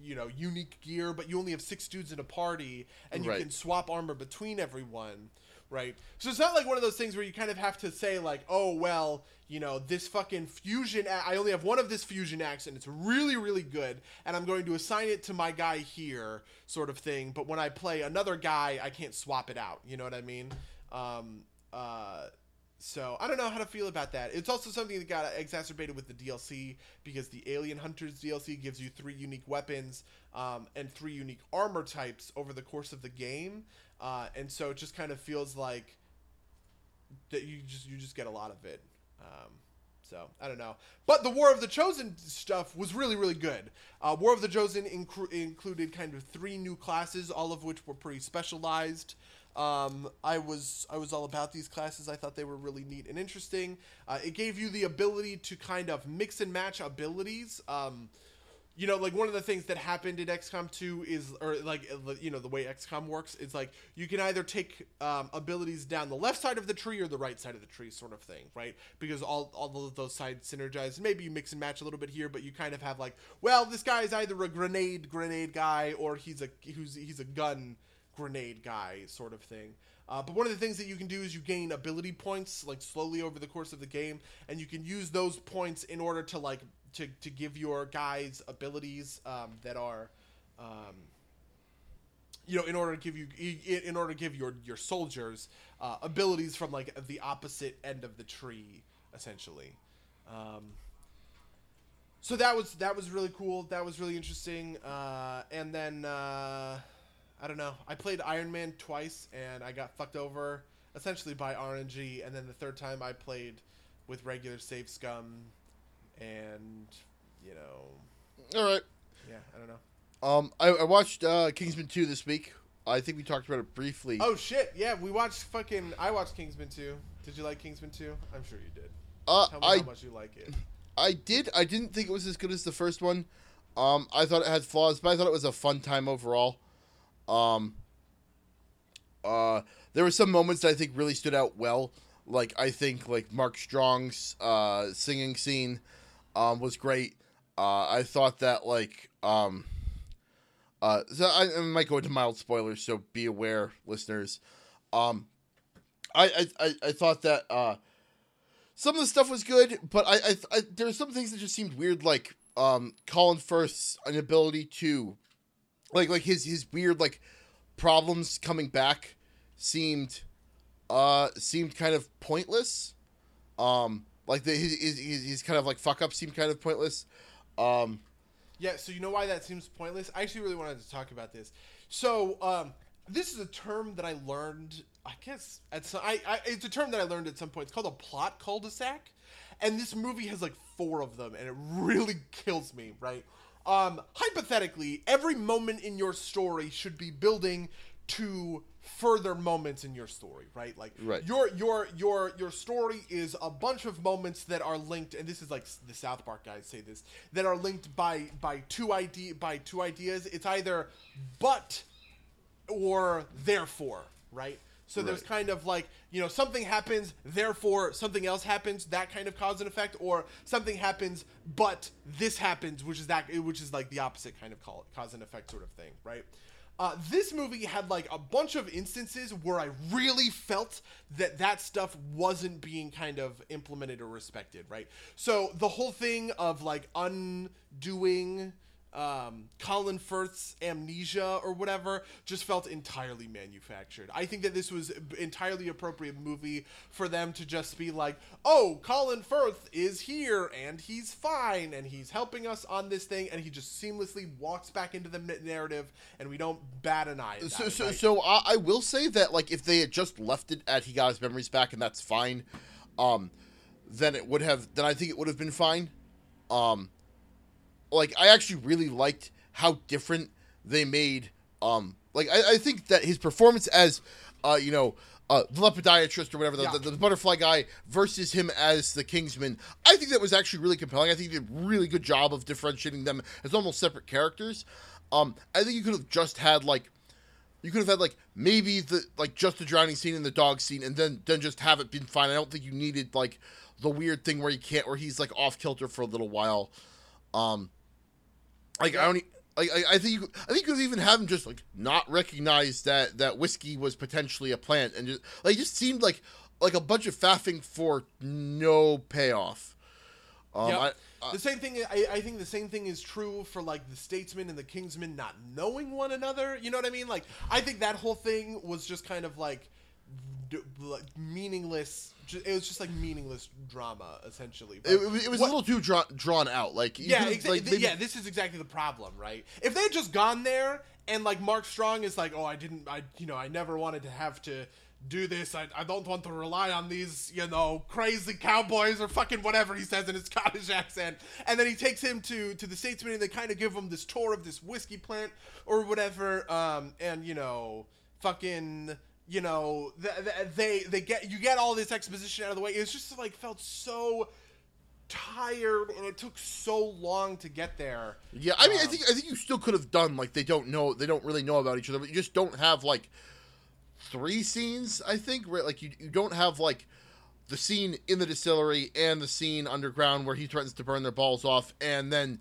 you know unique gear but you only have six dudes in a party and you Right. can swap armor between everyone right? So it's not like one of those things where you kind of have to say like oh well you know this fucking fusion a- i only have one of this fusion axe and it's really really good and i'm going to assign it to my guy here sort of thing but when i play another guy i can't swap it out. You know what i mean? Um uh so I don't know how to feel about that. It's also something that got exacerbated with the DLC because the Alien Hunters DLC gives you three unique weapons um, and three unique armor types over the course of the game, uh, and so it just kind of feels like that you just you just get a lot of it. Um, so I don't know, but the War of the Chosen stuff was really really good. Uh, War of the Chosen incru- included kind of three new classes, all of which were pretty specialized. Um, I was I was all about these classes. I thought they were really neat and interesting. Uh, it gave you the ability to kind of mix and match abilities. Um, you know, like one of the things that happened in XCOM 2 is, or like, uh, you know, the way XCOM works is like you can either take um, abilities down the left side of the tree or the right side of the tree, sort of thing, right? Because all, all of those sides synergize. Maybe you mix and match a little bit here, but you kind of have like, well, this guy is either a grenade grenade guy or he's a he's, he's a gun grenade guy, sort of thing. Uh, but one of the things that you can do is you gain ability points like slowly over the course of the game, and you can use those points in order to like to, to give your guys abilities um, that are, um, you know, in order to give you in order to give your your soldiers uh, abilities from like the opposite end of the tree, essentially. Um, so that was that was really cool. That was really interesting. Uh, and then uh, I don't know. I played Iron Man twice, and I got fucked over essentially by RNG. And then the third time I played with regular save scum, and you know, All right. yeah, I don't know. Um, I, I watched uh, Kingsman 2 this week. I think we talked about it briefly. Oh shit! Yeah, we watched fucking. I watched Kingsman 2. Did you like Kingsman 2? I'm sure you did. uh, Tell me I how much you like it. I did. I didn't think it was as good as the first one. Um, I thought it had flaws, but I thought it was a fun time overall. Um, uh, there were some moments that I think really stood out well. Like I think like Mark Strong's uh, singing scene um, was great. Uh, I thought that like um, uh, so I, I might go into mild spoilers, so be aware, listeners. Um, I I, I, thought that uh, some of the stuff was good, but I, I, I there were some things that just seemed weird, like um, Colin Firth's inability to, like like his his weird like problems coming back seemed uh seemed kind of pointless. Um, like the his his, his, kind of like fuck up seemed kind of pointless. Um, Yeah, so you know why that seems pointless? I actually really wanted to talk about this. So, um, this is a term that I learned, I guess, at some, I, I, it's a term that I learned at some point. It's called a plot cul-de-sac. And this movie has like four of them, and it really kills me, right? Um, hypothetically, every moment in your story should be building to further moments in your story, right? Like Right. your your your your story is a bunch of moments that are linked, and this is like the South Park guys say this that are linked by by two idea by two ideas. It's either but or therefore, right? So there's kind of like you know something happens, therefore something else happens, that kind of cause and effect, or something happens, but this happens, which is that which is like the opposite kind of call, cause and effect sort of thing, right? Uh, this movie had like a bunch of instances where I really felt that that stuff wasn't being kind of implemented or respected, right? So the whole thing of like undoing um, Colin Firth's amnesia or whatever just felt entirely manufactured. I think that this was entirely appropriate movie for them to just be like, "Oh, Colin Firth is here and he's fine and he's helping us on this thing," and he just seamlessly walks back into the narrative, and we don't bat an eye. At So, so, right? so I, I will say that like if they had just left it at he got his memories back and that's fine, um, then it would have. Then I think it would have been fine. Um, like I actually really liked how different they made. Um, like I, I think that his performance as, uh, you know. Uh, the lepodiatrist or whatever, the, Yeah. the, the butterfly guy versus him as the Kingsman. I think that was actually really compelling. I think he did a really good job of differentiating them as almost separate characters. Um, I think you could have just had like you could have had like maybe the like just the drowning scene and the dog scene, and then then just have it been fine. I don't think you needed like the weird thing where you can't, where he's like off kilter for a little while. Um, like I don't. Like, I, I think you, could- I think you could even have him just like not recognize that that whiskey was potentially a plant, and just like it just seemed like like a bunch of faffing for no payoff. Um, Yep. I, I, the same thing. I, I think the same thing is true for like the statesman and the kingsman not knowing one another. You know what I mean? Like I think that whole thing was just kind of like meaningless. It was just like meaningless drama essentially. But it, it was- what- a little too drawn drawn out. Like yeah, exa- like, maybe- yeah. This is exactly the problem, right? If they had just gone there and like Mark Strong is like, oh, I didn't, I you know, I never wanted to have to do this. I, I don't want to rely on these, you know, crazy cowboys or fucking whatever he says in his Scottish accent. And then he takes him to to the statesman and they kind of give him this tour of this whiskey plant or whatever. Um, and you know, fucking. You know, th- th- they they get you get all this exposition out of the way. It's just like felt so tired and it took so long to get there. Yeah, I mean, I Um, think I think you still could have done like they don't know, they don't really know about each other, but you just don't have like three scenes. I think where like you you don't have like the scene in the distillery and the scene underground where he threatens to burn their balls off, and then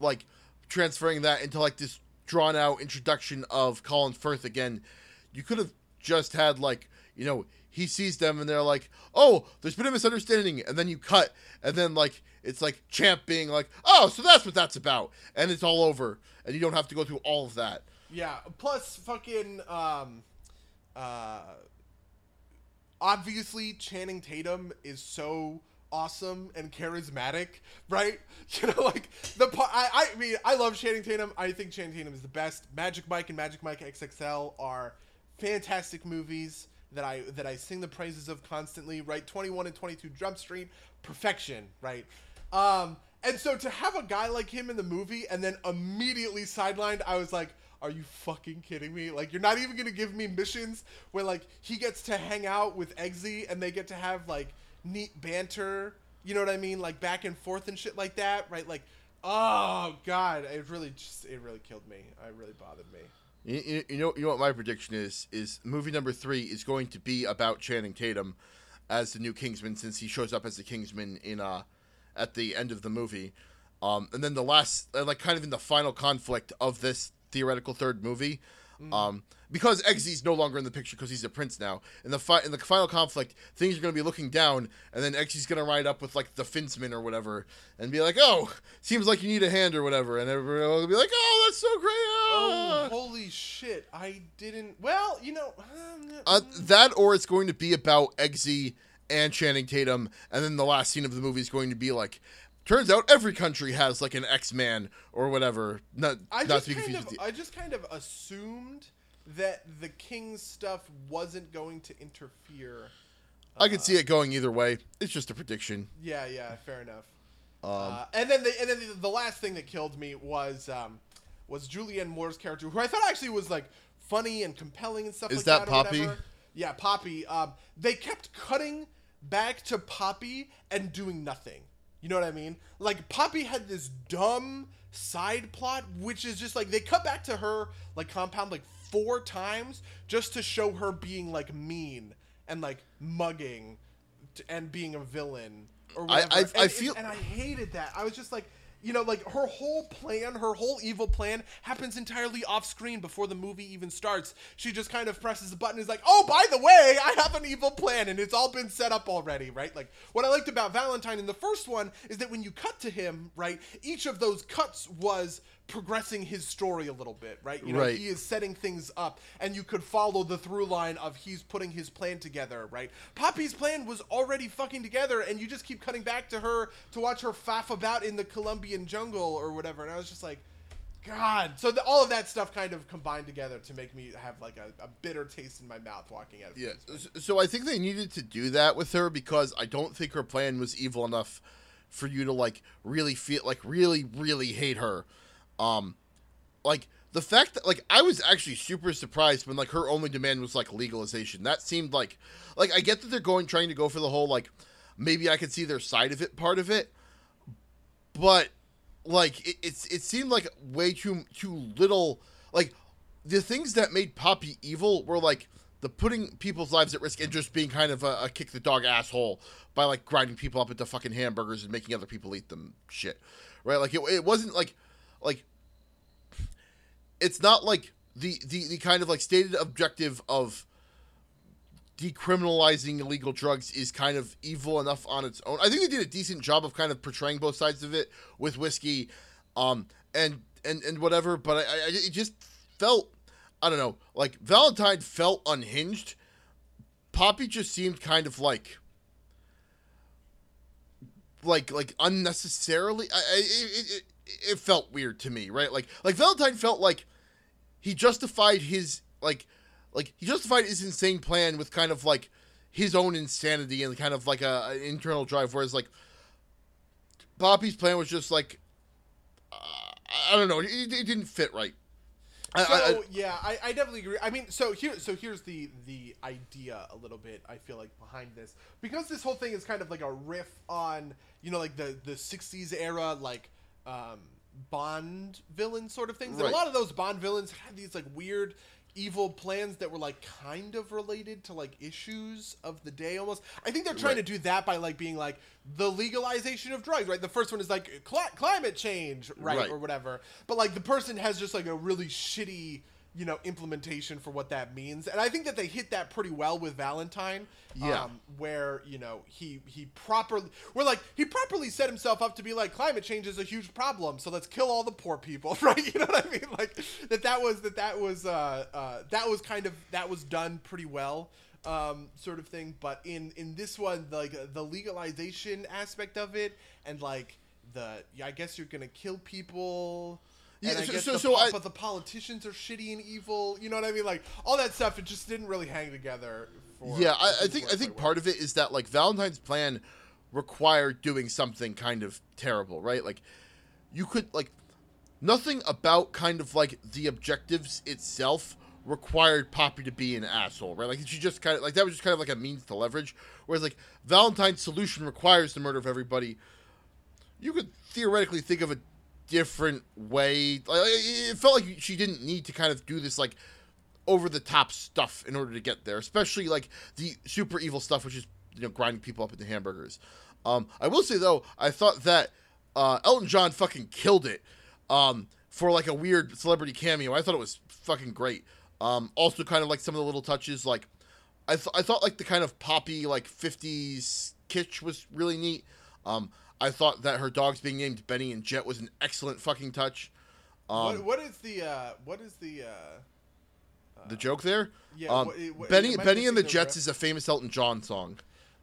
like transferring that into like this drawn out introduction of Colin Firth again. You could have just had like you know he sees them and they're like, oh, there's been a misunderstanding, and then you cut, and then like it's like Champ being like, oh, so that's what that's about, and it's all over, and you don't have to go through all of that. Yeah. Plus, fucking, um, uh, obviously Channing Tatum is so awesome and charismatic, right? You know, like the part. I, I mean, I love Channing Tatum. I think Channing Tatum is the best. Magic Mike and Magic Mike XXL are fantastic movies that I that I sing the praises of constantly. Right, Twenty One and Twenty Two Jump Street, perfection. Right. Um, and so to have a guy like him in the movie and then immediately sidelined, I was like, are you fucking kidding me? Like, you're not even gonna give me missions where like he gets to hang out with Eggsy and they get to have like neat banter. You know what I mean? Like back and forth and shit like that, right? Like, oh god, it really just it really killed me. It really bothered me. You, you, know you know what my prediction is is movie number three is going to be about Channing Tatum as the new Kingsman since he shows up as the Kingsman in uh at the end of the movie, um and then the last uh, like kind of in the final conflict of this theoretical third movie, um because Eggsy's no longer in the picture because he's a prince now. In the fi- in the final conflict, things are going to be looking down, and then Eggsy's going to ride up with like the Finsman or whatever, and be like, "Oh, seems like you need a hand or whatever," and everyone will be like, "Oh, that's so great!" Oh, ah." holy shit! I didn't. Well, you know. um, Uh, that or it's going to be about Eggsy and Channing Tatum, and then the last scene of the movie is going to be like turns out every country has like an X-Man or whatever. Not I not just to be confused. of, the- I just kind of assumed that the king's stuff wasn't going to interfere. I could see it going either way. It's just a prediction. Yeah, yeah, fair enough. Um, uh, and then, the, and then the, the last thing that killed me was um, was Julianne Moore's character, who I thought actually was like funny and compelling and stuff Is like that that. Poppy? Yeah, Poppy. Um, they kept cutting back to Poppy and doing nothing. You know what I mean? Like Poppy had this dumb side plot, which is just like they cut back to her like compound like four times just to show her being like mean and like mugging and being a villain or I- whatever. I- and, I and- feel- and I hated that. I was just like, you know, like her whole plan, her whole evil plan happens entirely off screen before the movie even starts. She just kind of presses a button is like, oh, by the way, I have an evil plan and it's all been set up already, right? Like, what I liked about Valentine in the first one is that when you cut to him, right, each of those cuts was progressing his story a little bit, right? You know, Right. he is setting things up and you could follow the through line of he's putting his plan together, right? Poppy's plan was already fucking together and you just keep cutting back to her to watch her faff about in the Colombian jungle or whatever. And I was just like, God. So the, all of that stuff kind of combined together to make me have like a, a bitter taste in my mouth walking out of Yeah. So I think they needed to do that with her because I don't think her plan was evil enough for you to like really feel like really really hate her. Um like the fact that like I was actually super surprised when like her only demand was like legalization. That seemed like like I get that they're going trying to go for the whole like maybe I could see their side of it part of it, but like it, it's it seemed like way too too little like the things that made Poppy evil were like the putting people's lives at risk and just being kind of a, a kick the dog asshole by like grinding people up into fucking hamburgers and making other people eat them shit right like it, it wasn't like like it's not like the, the the kind of like stated objective of decriminalizing illegal drugs is kind of evil enough on its own. I think they did a decent job of kind of portraying both sides of it with whiskey, um, and and and whatever. But I, I it just felt, I don't know, like Valentine felt unhinged. Poppy just seemed kind of like, like like unnecessarily. I, I it, it, it felt weird to me, right? Like like Valentine felt like he justified his like like he justified his insane plan with kind of like his own insanity and kind of like a an internal drive whereas like Poppy's plan was just like uh, I don't know it, it didn't fit right So I- I- yeah, I, I definitely agree. I mean, so here, so here's the the idea a little bit. I feel like behind this because this whole thing is kind of like a riff on you know like the the '60s era like um, Bond villain sort of things. And a lot of those Bond villains had these like weird evil plans that were like kind of related to like issues of the day almost. I think they're trying Right. to do that by like being like the legalization of drugs, right? The first one is like cli- climate change, right, Right. or whatever. But like the person has just like a really shitty, you know, implementation for what that means. And I think that they hit that pretty well with Valentine. Yeah. Um, where, you know, he he properly we're like he properly set himself up to be like climate change is a huge problem, so let's kill all the poor people, right? You know what I mean? Like that that was that that was uh, uh that was kind of that was done pretty well um, sort of thing. But in in this one, like the legalization aspect of it, and like the yeah, I guess you're gonna kill people. Yeah, and I so- guess so- the, so I- but the politicians are shitty and evil. You know what I mean? Like all that stuff. It just didn't really hang together. For, yeah I, I think I think part of it is that like Valentine's plan required doing something kind of terrible right like you could like nothing about kind of like the objectives itself required Poppy to be an asshole, right? Like she just kind of like that was just kind of like a means to leverage. Whereas like Valentine's solution requires the murder of everybody. You could theoretically think of a different way. Like it felt like she didn't need to kind of do this like over the top stuff in order to get there, especially like the super evil stuff, which is you know grinding people up into hamburgers. Um, I will say though, I thought that uh, Elton John fucking killed it um, for like a weird celebrity cameo. I thought it was fucking great. Um, also, kind of like some of the little touches, like I, th- I thought like the kind of poppy like 50s kitsch was really neat. Um, I thought that her dogs being named Benny and Jet was an excellent fucking touch. Um, what, what is the uh, what is the uh, the joke there. yeah, Um, what- what- Benny Benny and the Jets ref- is a famous Elton John song.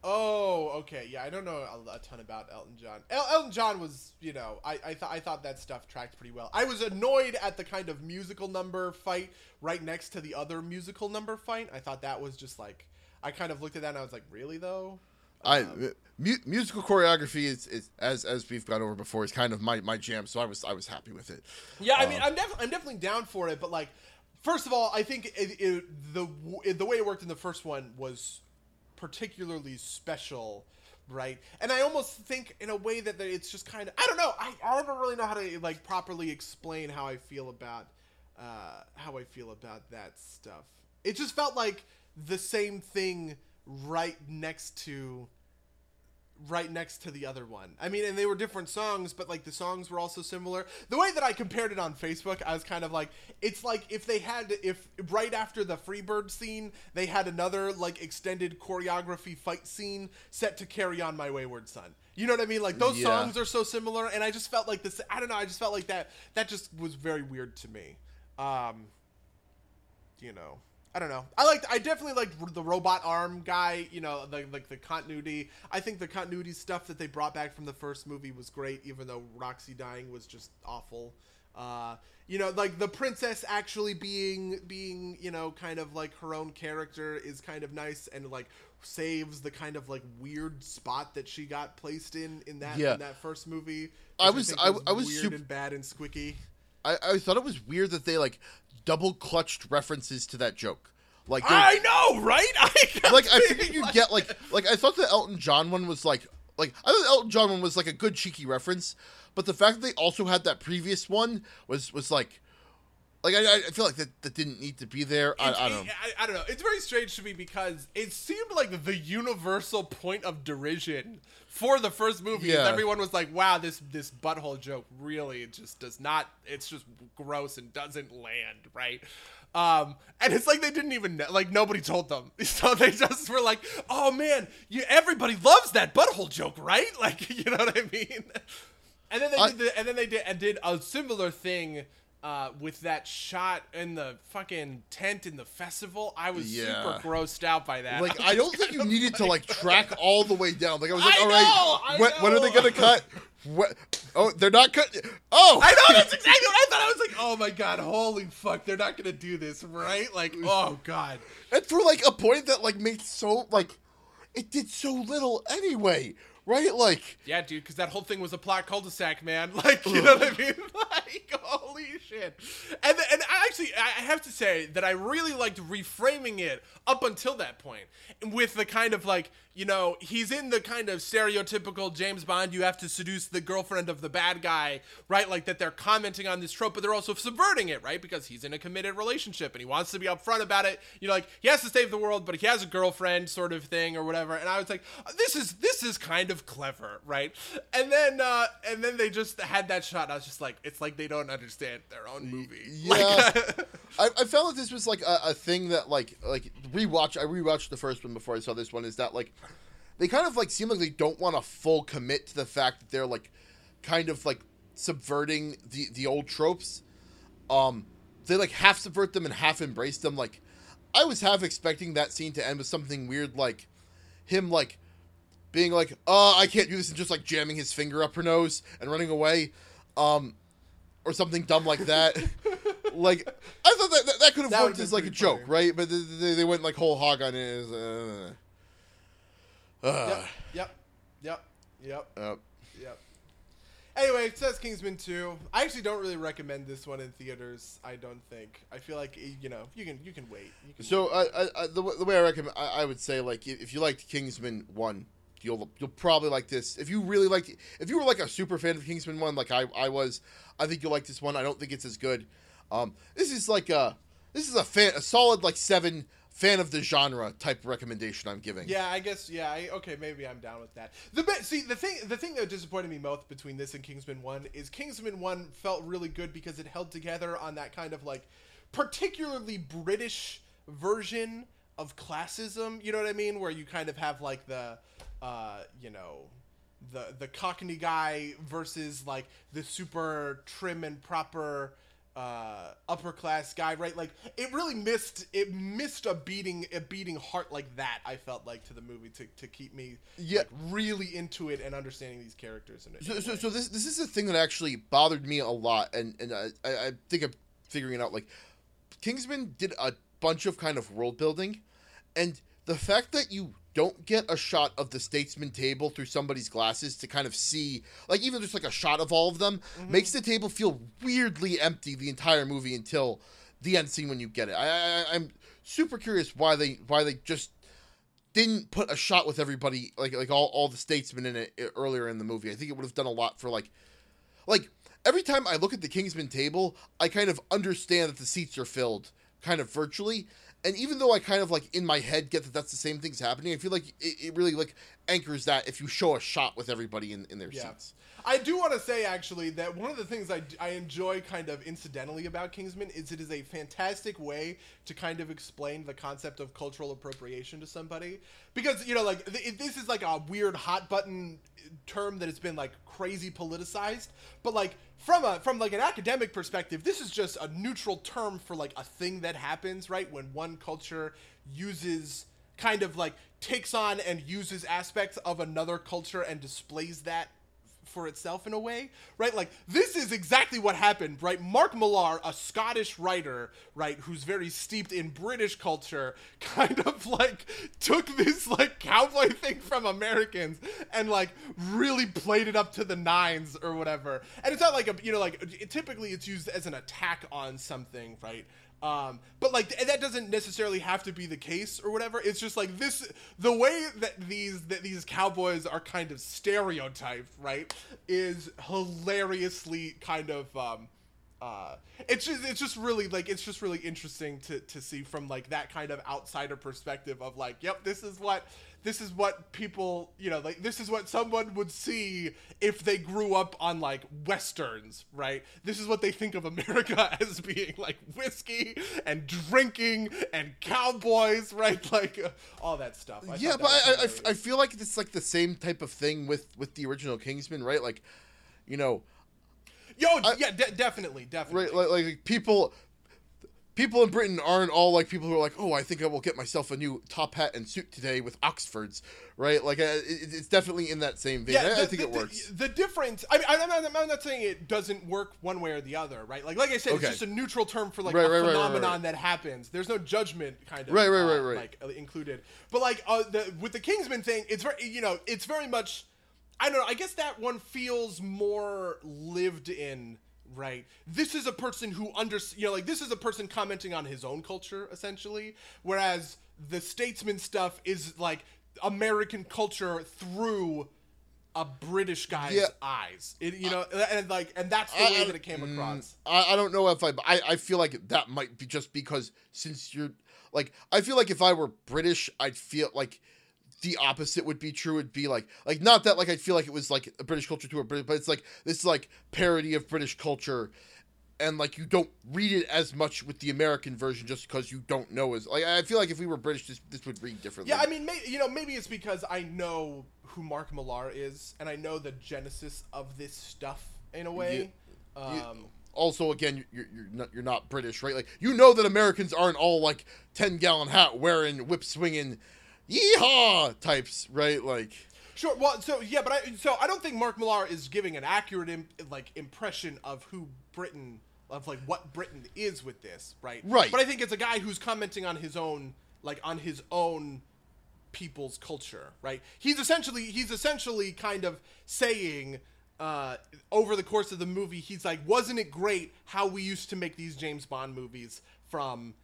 Oh, okay. Yeah, I don't know a, a ton about Elton John. El- Elton John was, you know, I I, th- I thought that stuff tracked pretty well. I was annoyed at the kind of musical number fight right next to the other musical number fight. I thought that was just like I kind of looked at that and I was like, really though. I mu- musical choreography is, is as as we've gone over before is kind of my, my jam, so I was I was happy with it. Yeah, I mean, I'm def- I'm definitely down for it, but like, first of all, I think it, it, the w- the way it worked in the first one was particularly special, right? And I almost think in a way that that it's just kind of I don't know. I, I don't really know how to like properly explain how I feel about uh, how I feel about that stuff. It just felt like the same thing right next to right next to the other one. I mean, and they were different songs, but like the songs were also similar. The way that I compared it on Facebook, I was kind of like, it's like if they had, if right after the Freebird scene, they had another like extended choreography fight scene set to carry on My Wayward Son. You know what I mean? Like those Yeah. songs are so similar, and I just felt like this. I don't know. I just felt like that. That just was very weird to me. Um, you know. I don't know. I liked. I definitely liked the robot arm guy. You know, the, like the continuity. I think the continuity stuff that they brought back from the first movie was great, even though Roxy dying was just awful. Uh, you know, like the princess actually being being you know kind of like her own character is kind of nice and like saves the kind of like weird spot that she got placed in in that Yeah. in that first movie. I was- I- I was weird sup- and bad and squicky. I, I thought it was weird that they like double clutched references to that joke. Like I know, right? I like I figured you'd like- get like like I thought the Elton John one was like like I thought the Elton John one was like a good cheeky reference, but the fact that they also had that previous one was was like like I, I feel like that, that didn't need to be there. I, I don't know. I, I don't know. It's very strange to me because it seemed like the universal point of derision for the first movie. Yeah. Everyone was like, "Wow, this this butthole joke really just does not. It's just gross and doesn't land right." Um, and it's like they didn't even know, like nobody told them, so they just were like, "Oh man, you everybody loves that butthole joke, right?" Like, you know what I mean? And then they I- did the, and then they did and did a similar thing uh, with that shot in the fucking tent in the festival. I was Yeah. super grossed out by that. Like was I don't think you needed to like track all the way down. Like I was like, I all know, right, when, when are they gonna cut? What? Oh, they're not cut. Oh, I know that's exactly what I thought. I was like, oh my god, holy fuck, they're not gonna do this, right? Like, oh god. and for like a point that like made so like it did so little anyway, right? Like Yeah, dude, because that whole thing was a plot cul-de-sac, man. Like, you know what I mean? Like, holy shit. And and I actually, I have to say that I really liked reframing it up until that point, with the kind of like, you know, he's in the kind of stereotypical James Bond. You have to seduce the girlfriend of the bad guy, right? Like that they're commenting on this trope, but they're also subverting it, right? Because he's in a committed relationship and he wants to be upfront about it. You know, like he has to save the world, but he has a girlfriend, sort of thing, or whatever. And I was like, uh, this is this is kind of clever, right? And then uh and then they just had that shot. And I was just like, it's like they don't understand their own movie. Yeah. Like, I, I felt like this was like a, a thing that like like rewatch. I rewatched the first one before I saw this one. Is that like they kind of like seem like they don't want to full commit to the fact that they're like kind of like subverting the the old tropes. Um, they like half subvert them and half embrace them. Like I was half expecting that scene to end with something weird like him like being like, "Uh, I can't do this," and just like jamming his finger up her nose and running away. Um, or something dumb like that. like I thought that that, that could have worked as like a pretty joke, right? But they, they, went like whole hog on it. It was, uh, uh, yep, yep, yep, yep, yep. Anyway, it says Kingsman 2. I actually don't really recommend this one in theaters. I don't think. I feel like you know you can you can wait. You can So I, I, I, the, the way I recommend, I, I would say like if if you liked Kingsman one, you'll you'll probably like this. If you really liked, if you were like a super fan of Kingsman one, like I, I was, I think you'll like this one. I don't think it's as good. Um, this is like a this is a fan, a solid like seven fan of the genre type recommendation I'm giving. Yeah, I guess. Yeah, I, okay, maybe I'm down with that. The see the thing, the thing that disappointed me most between this and Kingsman One is Kingsman One felt really good because it held together on that kind of like particularly British version of classism. You know what I mean? Where you kind of have like the, uh, you know. The, the cockney guy versus like the super trim and proper uh, upper class guy, right? Like it really missed it missed a beating a beating heart like that. I felt like to the movie to, to keep me Yeah. like, really into it and understanding these characters. And So, so, so this this is a thing that actually bothered me a lot, and and I, I I think I'm figuring it out. Like, Kingsman did a bunch of kind of world building, and the fact that you don't get a shot of the statesman table through somebody's glasses to kind of see, like even just like a shot of all of them, makes the table feel weirdly empty the entire movie until the end scene when you get it. I, I I'm super curious why they why they just didn't put a shot with everybody like like all, all the statesmen in it uh, earlier in the movie. I think it would have done a lot for like like every time I look at the Kingsman table, I kind of understand that the seats are filled kind of virtually. And even though I kind of like in my head get that that's the same things happening, I feel like it, it really like anchors that if you show a shot with everybody in, in their Yeah. seats. I do want to say actually that one of the things I, I enjoy kind of incidentally about Kingsman is it is a fantastic way to kind of explain the concept of cultural appropriation to somebody because you know like th- this is like a weird hot button term that has been like crazy politicized but like from a from like an academic perspective this is just a neutral term for like a thing that happens right? When one culture uses kind of like takes on and uses aspects of another culture and displays that for itself in a way, right? Like this is exactly what happened, right? Mark Millar, a Scottish writer, right, who's very steeped in British culture, kind of like took this like cowboy thing from Americans and like really played it up to the nines or whatever. And it's not like a you know like it- typically it's used as an attack on something, right? Um, but like th- that doesn't necessarily have to be the case or whatever. It's just like this, the way that these that these cowboys are kind of stereotyped, right, is hilariously kind of. Um, uh, it's just it's just really like it's just really interesting to to see from like that kind of outsider perspective of like, yep, this is what this is what people you know like this is what someone would see if they grew up on like westerns right? This is what they think of america as being like whiskey and drinking and cowboys right? Like uh, all that stuff. I yeah, but I, I, I feel like it's like the same type of thing with with the original Kingsman, right? Like, you know, yo yeah de- definitely definitely right? Like, like people, people in Britain aren't all like people who are like, oh, I think I will get myself a new top hat and suit today with Oxfords, right? Like, uh, it, it's definitely in that same vein. I, I the- think the, it works. The, the difference, I mean, I'm not, I'm not saying it doesn't work one way or the other, right? Like, like I said, Okay. it's just a neutral term for like Right, a right, phenomenon right. that happens. There's no judgment kind of Right, right, uh, right, right. like included. But like uh, the with the Kingsman thing, it's very you know, it's very much. I don't know. I guess that one feels more lived in. Right. This is a person who under you know like this is a person commenting on his own culture essentially, whereas the statesman stuff is like American culture through a British guy's Yeah. eyes. It, you know, and like, and that's the I- way I- that it came mm, across. I, I don't know if I, I I feel like that might be just because since you're like I feel like if I were British I'd feel like the opposite would be true. It'd be like like not that like I feel like it was like a British culture to a British, but it's like this is like parody of British culture, and like you don't read it as much with the American version just because you don't know as like I feel like if we were British this this would read differently. Yeah, I mean, may, you know, maybe it's because I know who Mark Millar is, and I know the genesis of this stuff in a way. You- um, also again you're, you're not you're not british right like you know that americans aren't all like 10 gallon hat wearing whip swinging yeehaw types right like Sure. Well, so yeah, but I so I don't think Mark Millar is giving an accurate Im, like impression of who Britain of like what Britain is with this, right? Right. But I think it's a guy who's commenting on his own like on his own people's culture, right? He's essentially he's essentially kind of saying uh, over the course of the movie, he's like, wasn't it great how we used to make these James Bond movies from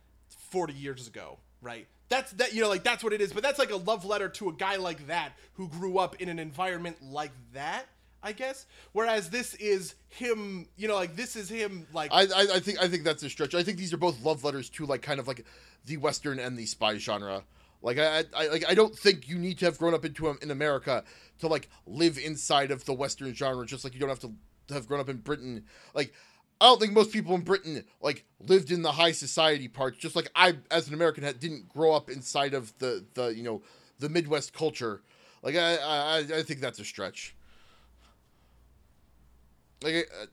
40 years ago, right? That's that you know like that's what it is, but that's like a love letter to a guy like that who grew up in an environment like that, I guess. Whereas this is him, you know, like this is him like I, I i think i think that's a stretch i think these are both love letters to like kind of like the western and the spy genre like I, I like I don't think you need to have grown up into um, in America to like live inside of the Western genre. Just like you don't have to have grown up in Britain. Like I don't think most people in Britain like lived in the high society parts. Just like I, as an American, had, didn't grow up inside of the the you know the Midwest culture. Like I I, I think that's a stretch. Like uh,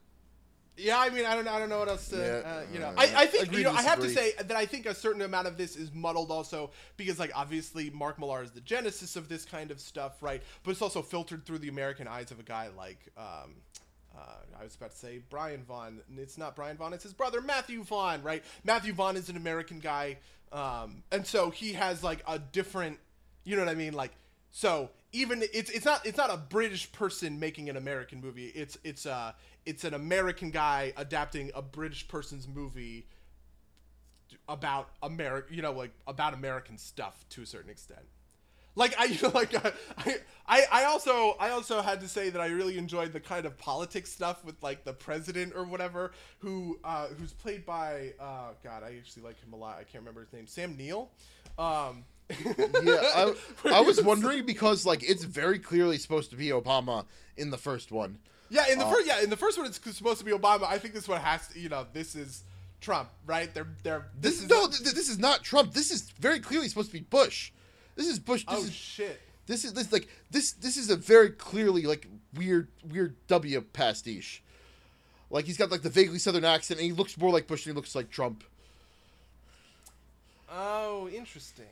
Yeah, I mean, I don't, I don't know what else to, Yeah, uh, you know. uh, I, I think, you know, I have to say that I think a certain amount of this is muddled also because, like, obviously Mark Millar is the genesis of this kind of stuff, right? But it's also filtered through the American eyes of a guy like, um, uh, I was about to say Brian Vaughn. It's not Brian Vaughn. It's his brother Matthew Vaughn, right? Matthew Vaughn is an American guy, um, and so he has like a different, you know what I mean? Like, so even it's it's not it's not a British person making an American movie. It's it's uh it's an American guy adapting a British person's movie about America, you know, like about American stuff to a certain extent. Like I, you know, like uh, I, I, I also, I also had to say that I really enjoyed the kind of politics stuff with like the president or whatever, who, uh, who's played by, uh, God, I actually like him a lot. I can't remember his name, Sam Neill. Um, Yeah, I, I was wondering because like it's very clearly supposed to be Obama in the first one. Yeah, in the Uh, first, yeah, in the first one, it's supposed to be Obama. I think this one has to, you know, this is Trump, right? They're, they're. This, is no, th- this is not Trump. This is very clearly supposed to be Bush. This is Bush. This Oh is shit. this is this like this this is a very clearly like weird weird W pastiche. Like he's got like the vaguely southern accent, and he looks more like Bush than he looks like Trump. Oh, interesting.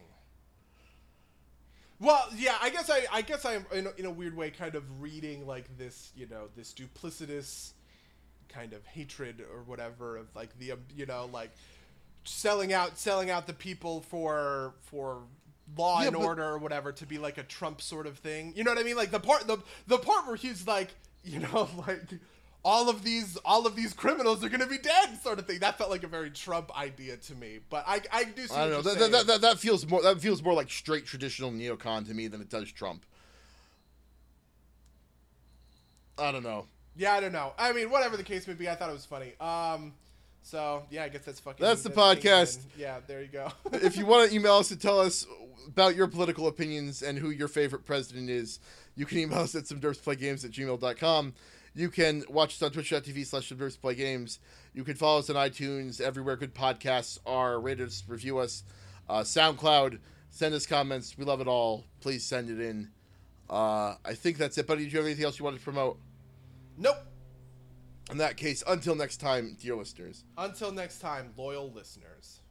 Well, yeah, I guess I, I guess I'm in a, in a weird way kind of reading like this, you know, this duplicitous kind of hatred or whatever of like the, um, you know, like selling out, selling out the people for for law Yeah, and but- order or whatever to be like a Trump sort of thing. You know what I mean? Like the part, the the part where he's like, you know, like all of these all of these criminals are gonna be dead, sort of thing. That felt like a very Trump idea to me. But I I do. See I don't know. what That, you're that, that, that, that feels more that feels more like straight traditional neocon to me than it does Trump. I don't know. Yeah, I don't know. I mean, whatever the case may be, I thought it was funny. Um, so yeah, I guess that's fucking. That's the podcast. Yeah, there you go. if you want to email us to tell us about your political opinions and who your favorite president is, you can email us at subderpsplaygames at gmail.com. You can watch us on twitch.tv slash subderpsplaygames. You can follow us on iTunes, everywhere good podcasts are. Rate us, review us. Uh, SoundCloud, send us comments. We love it all. Please send it in. Uh, I think that's it. Buddy, do you have anything else you wanted to promote? nope. In that case, until next time, dear listeners. Until next time, loyal listeners.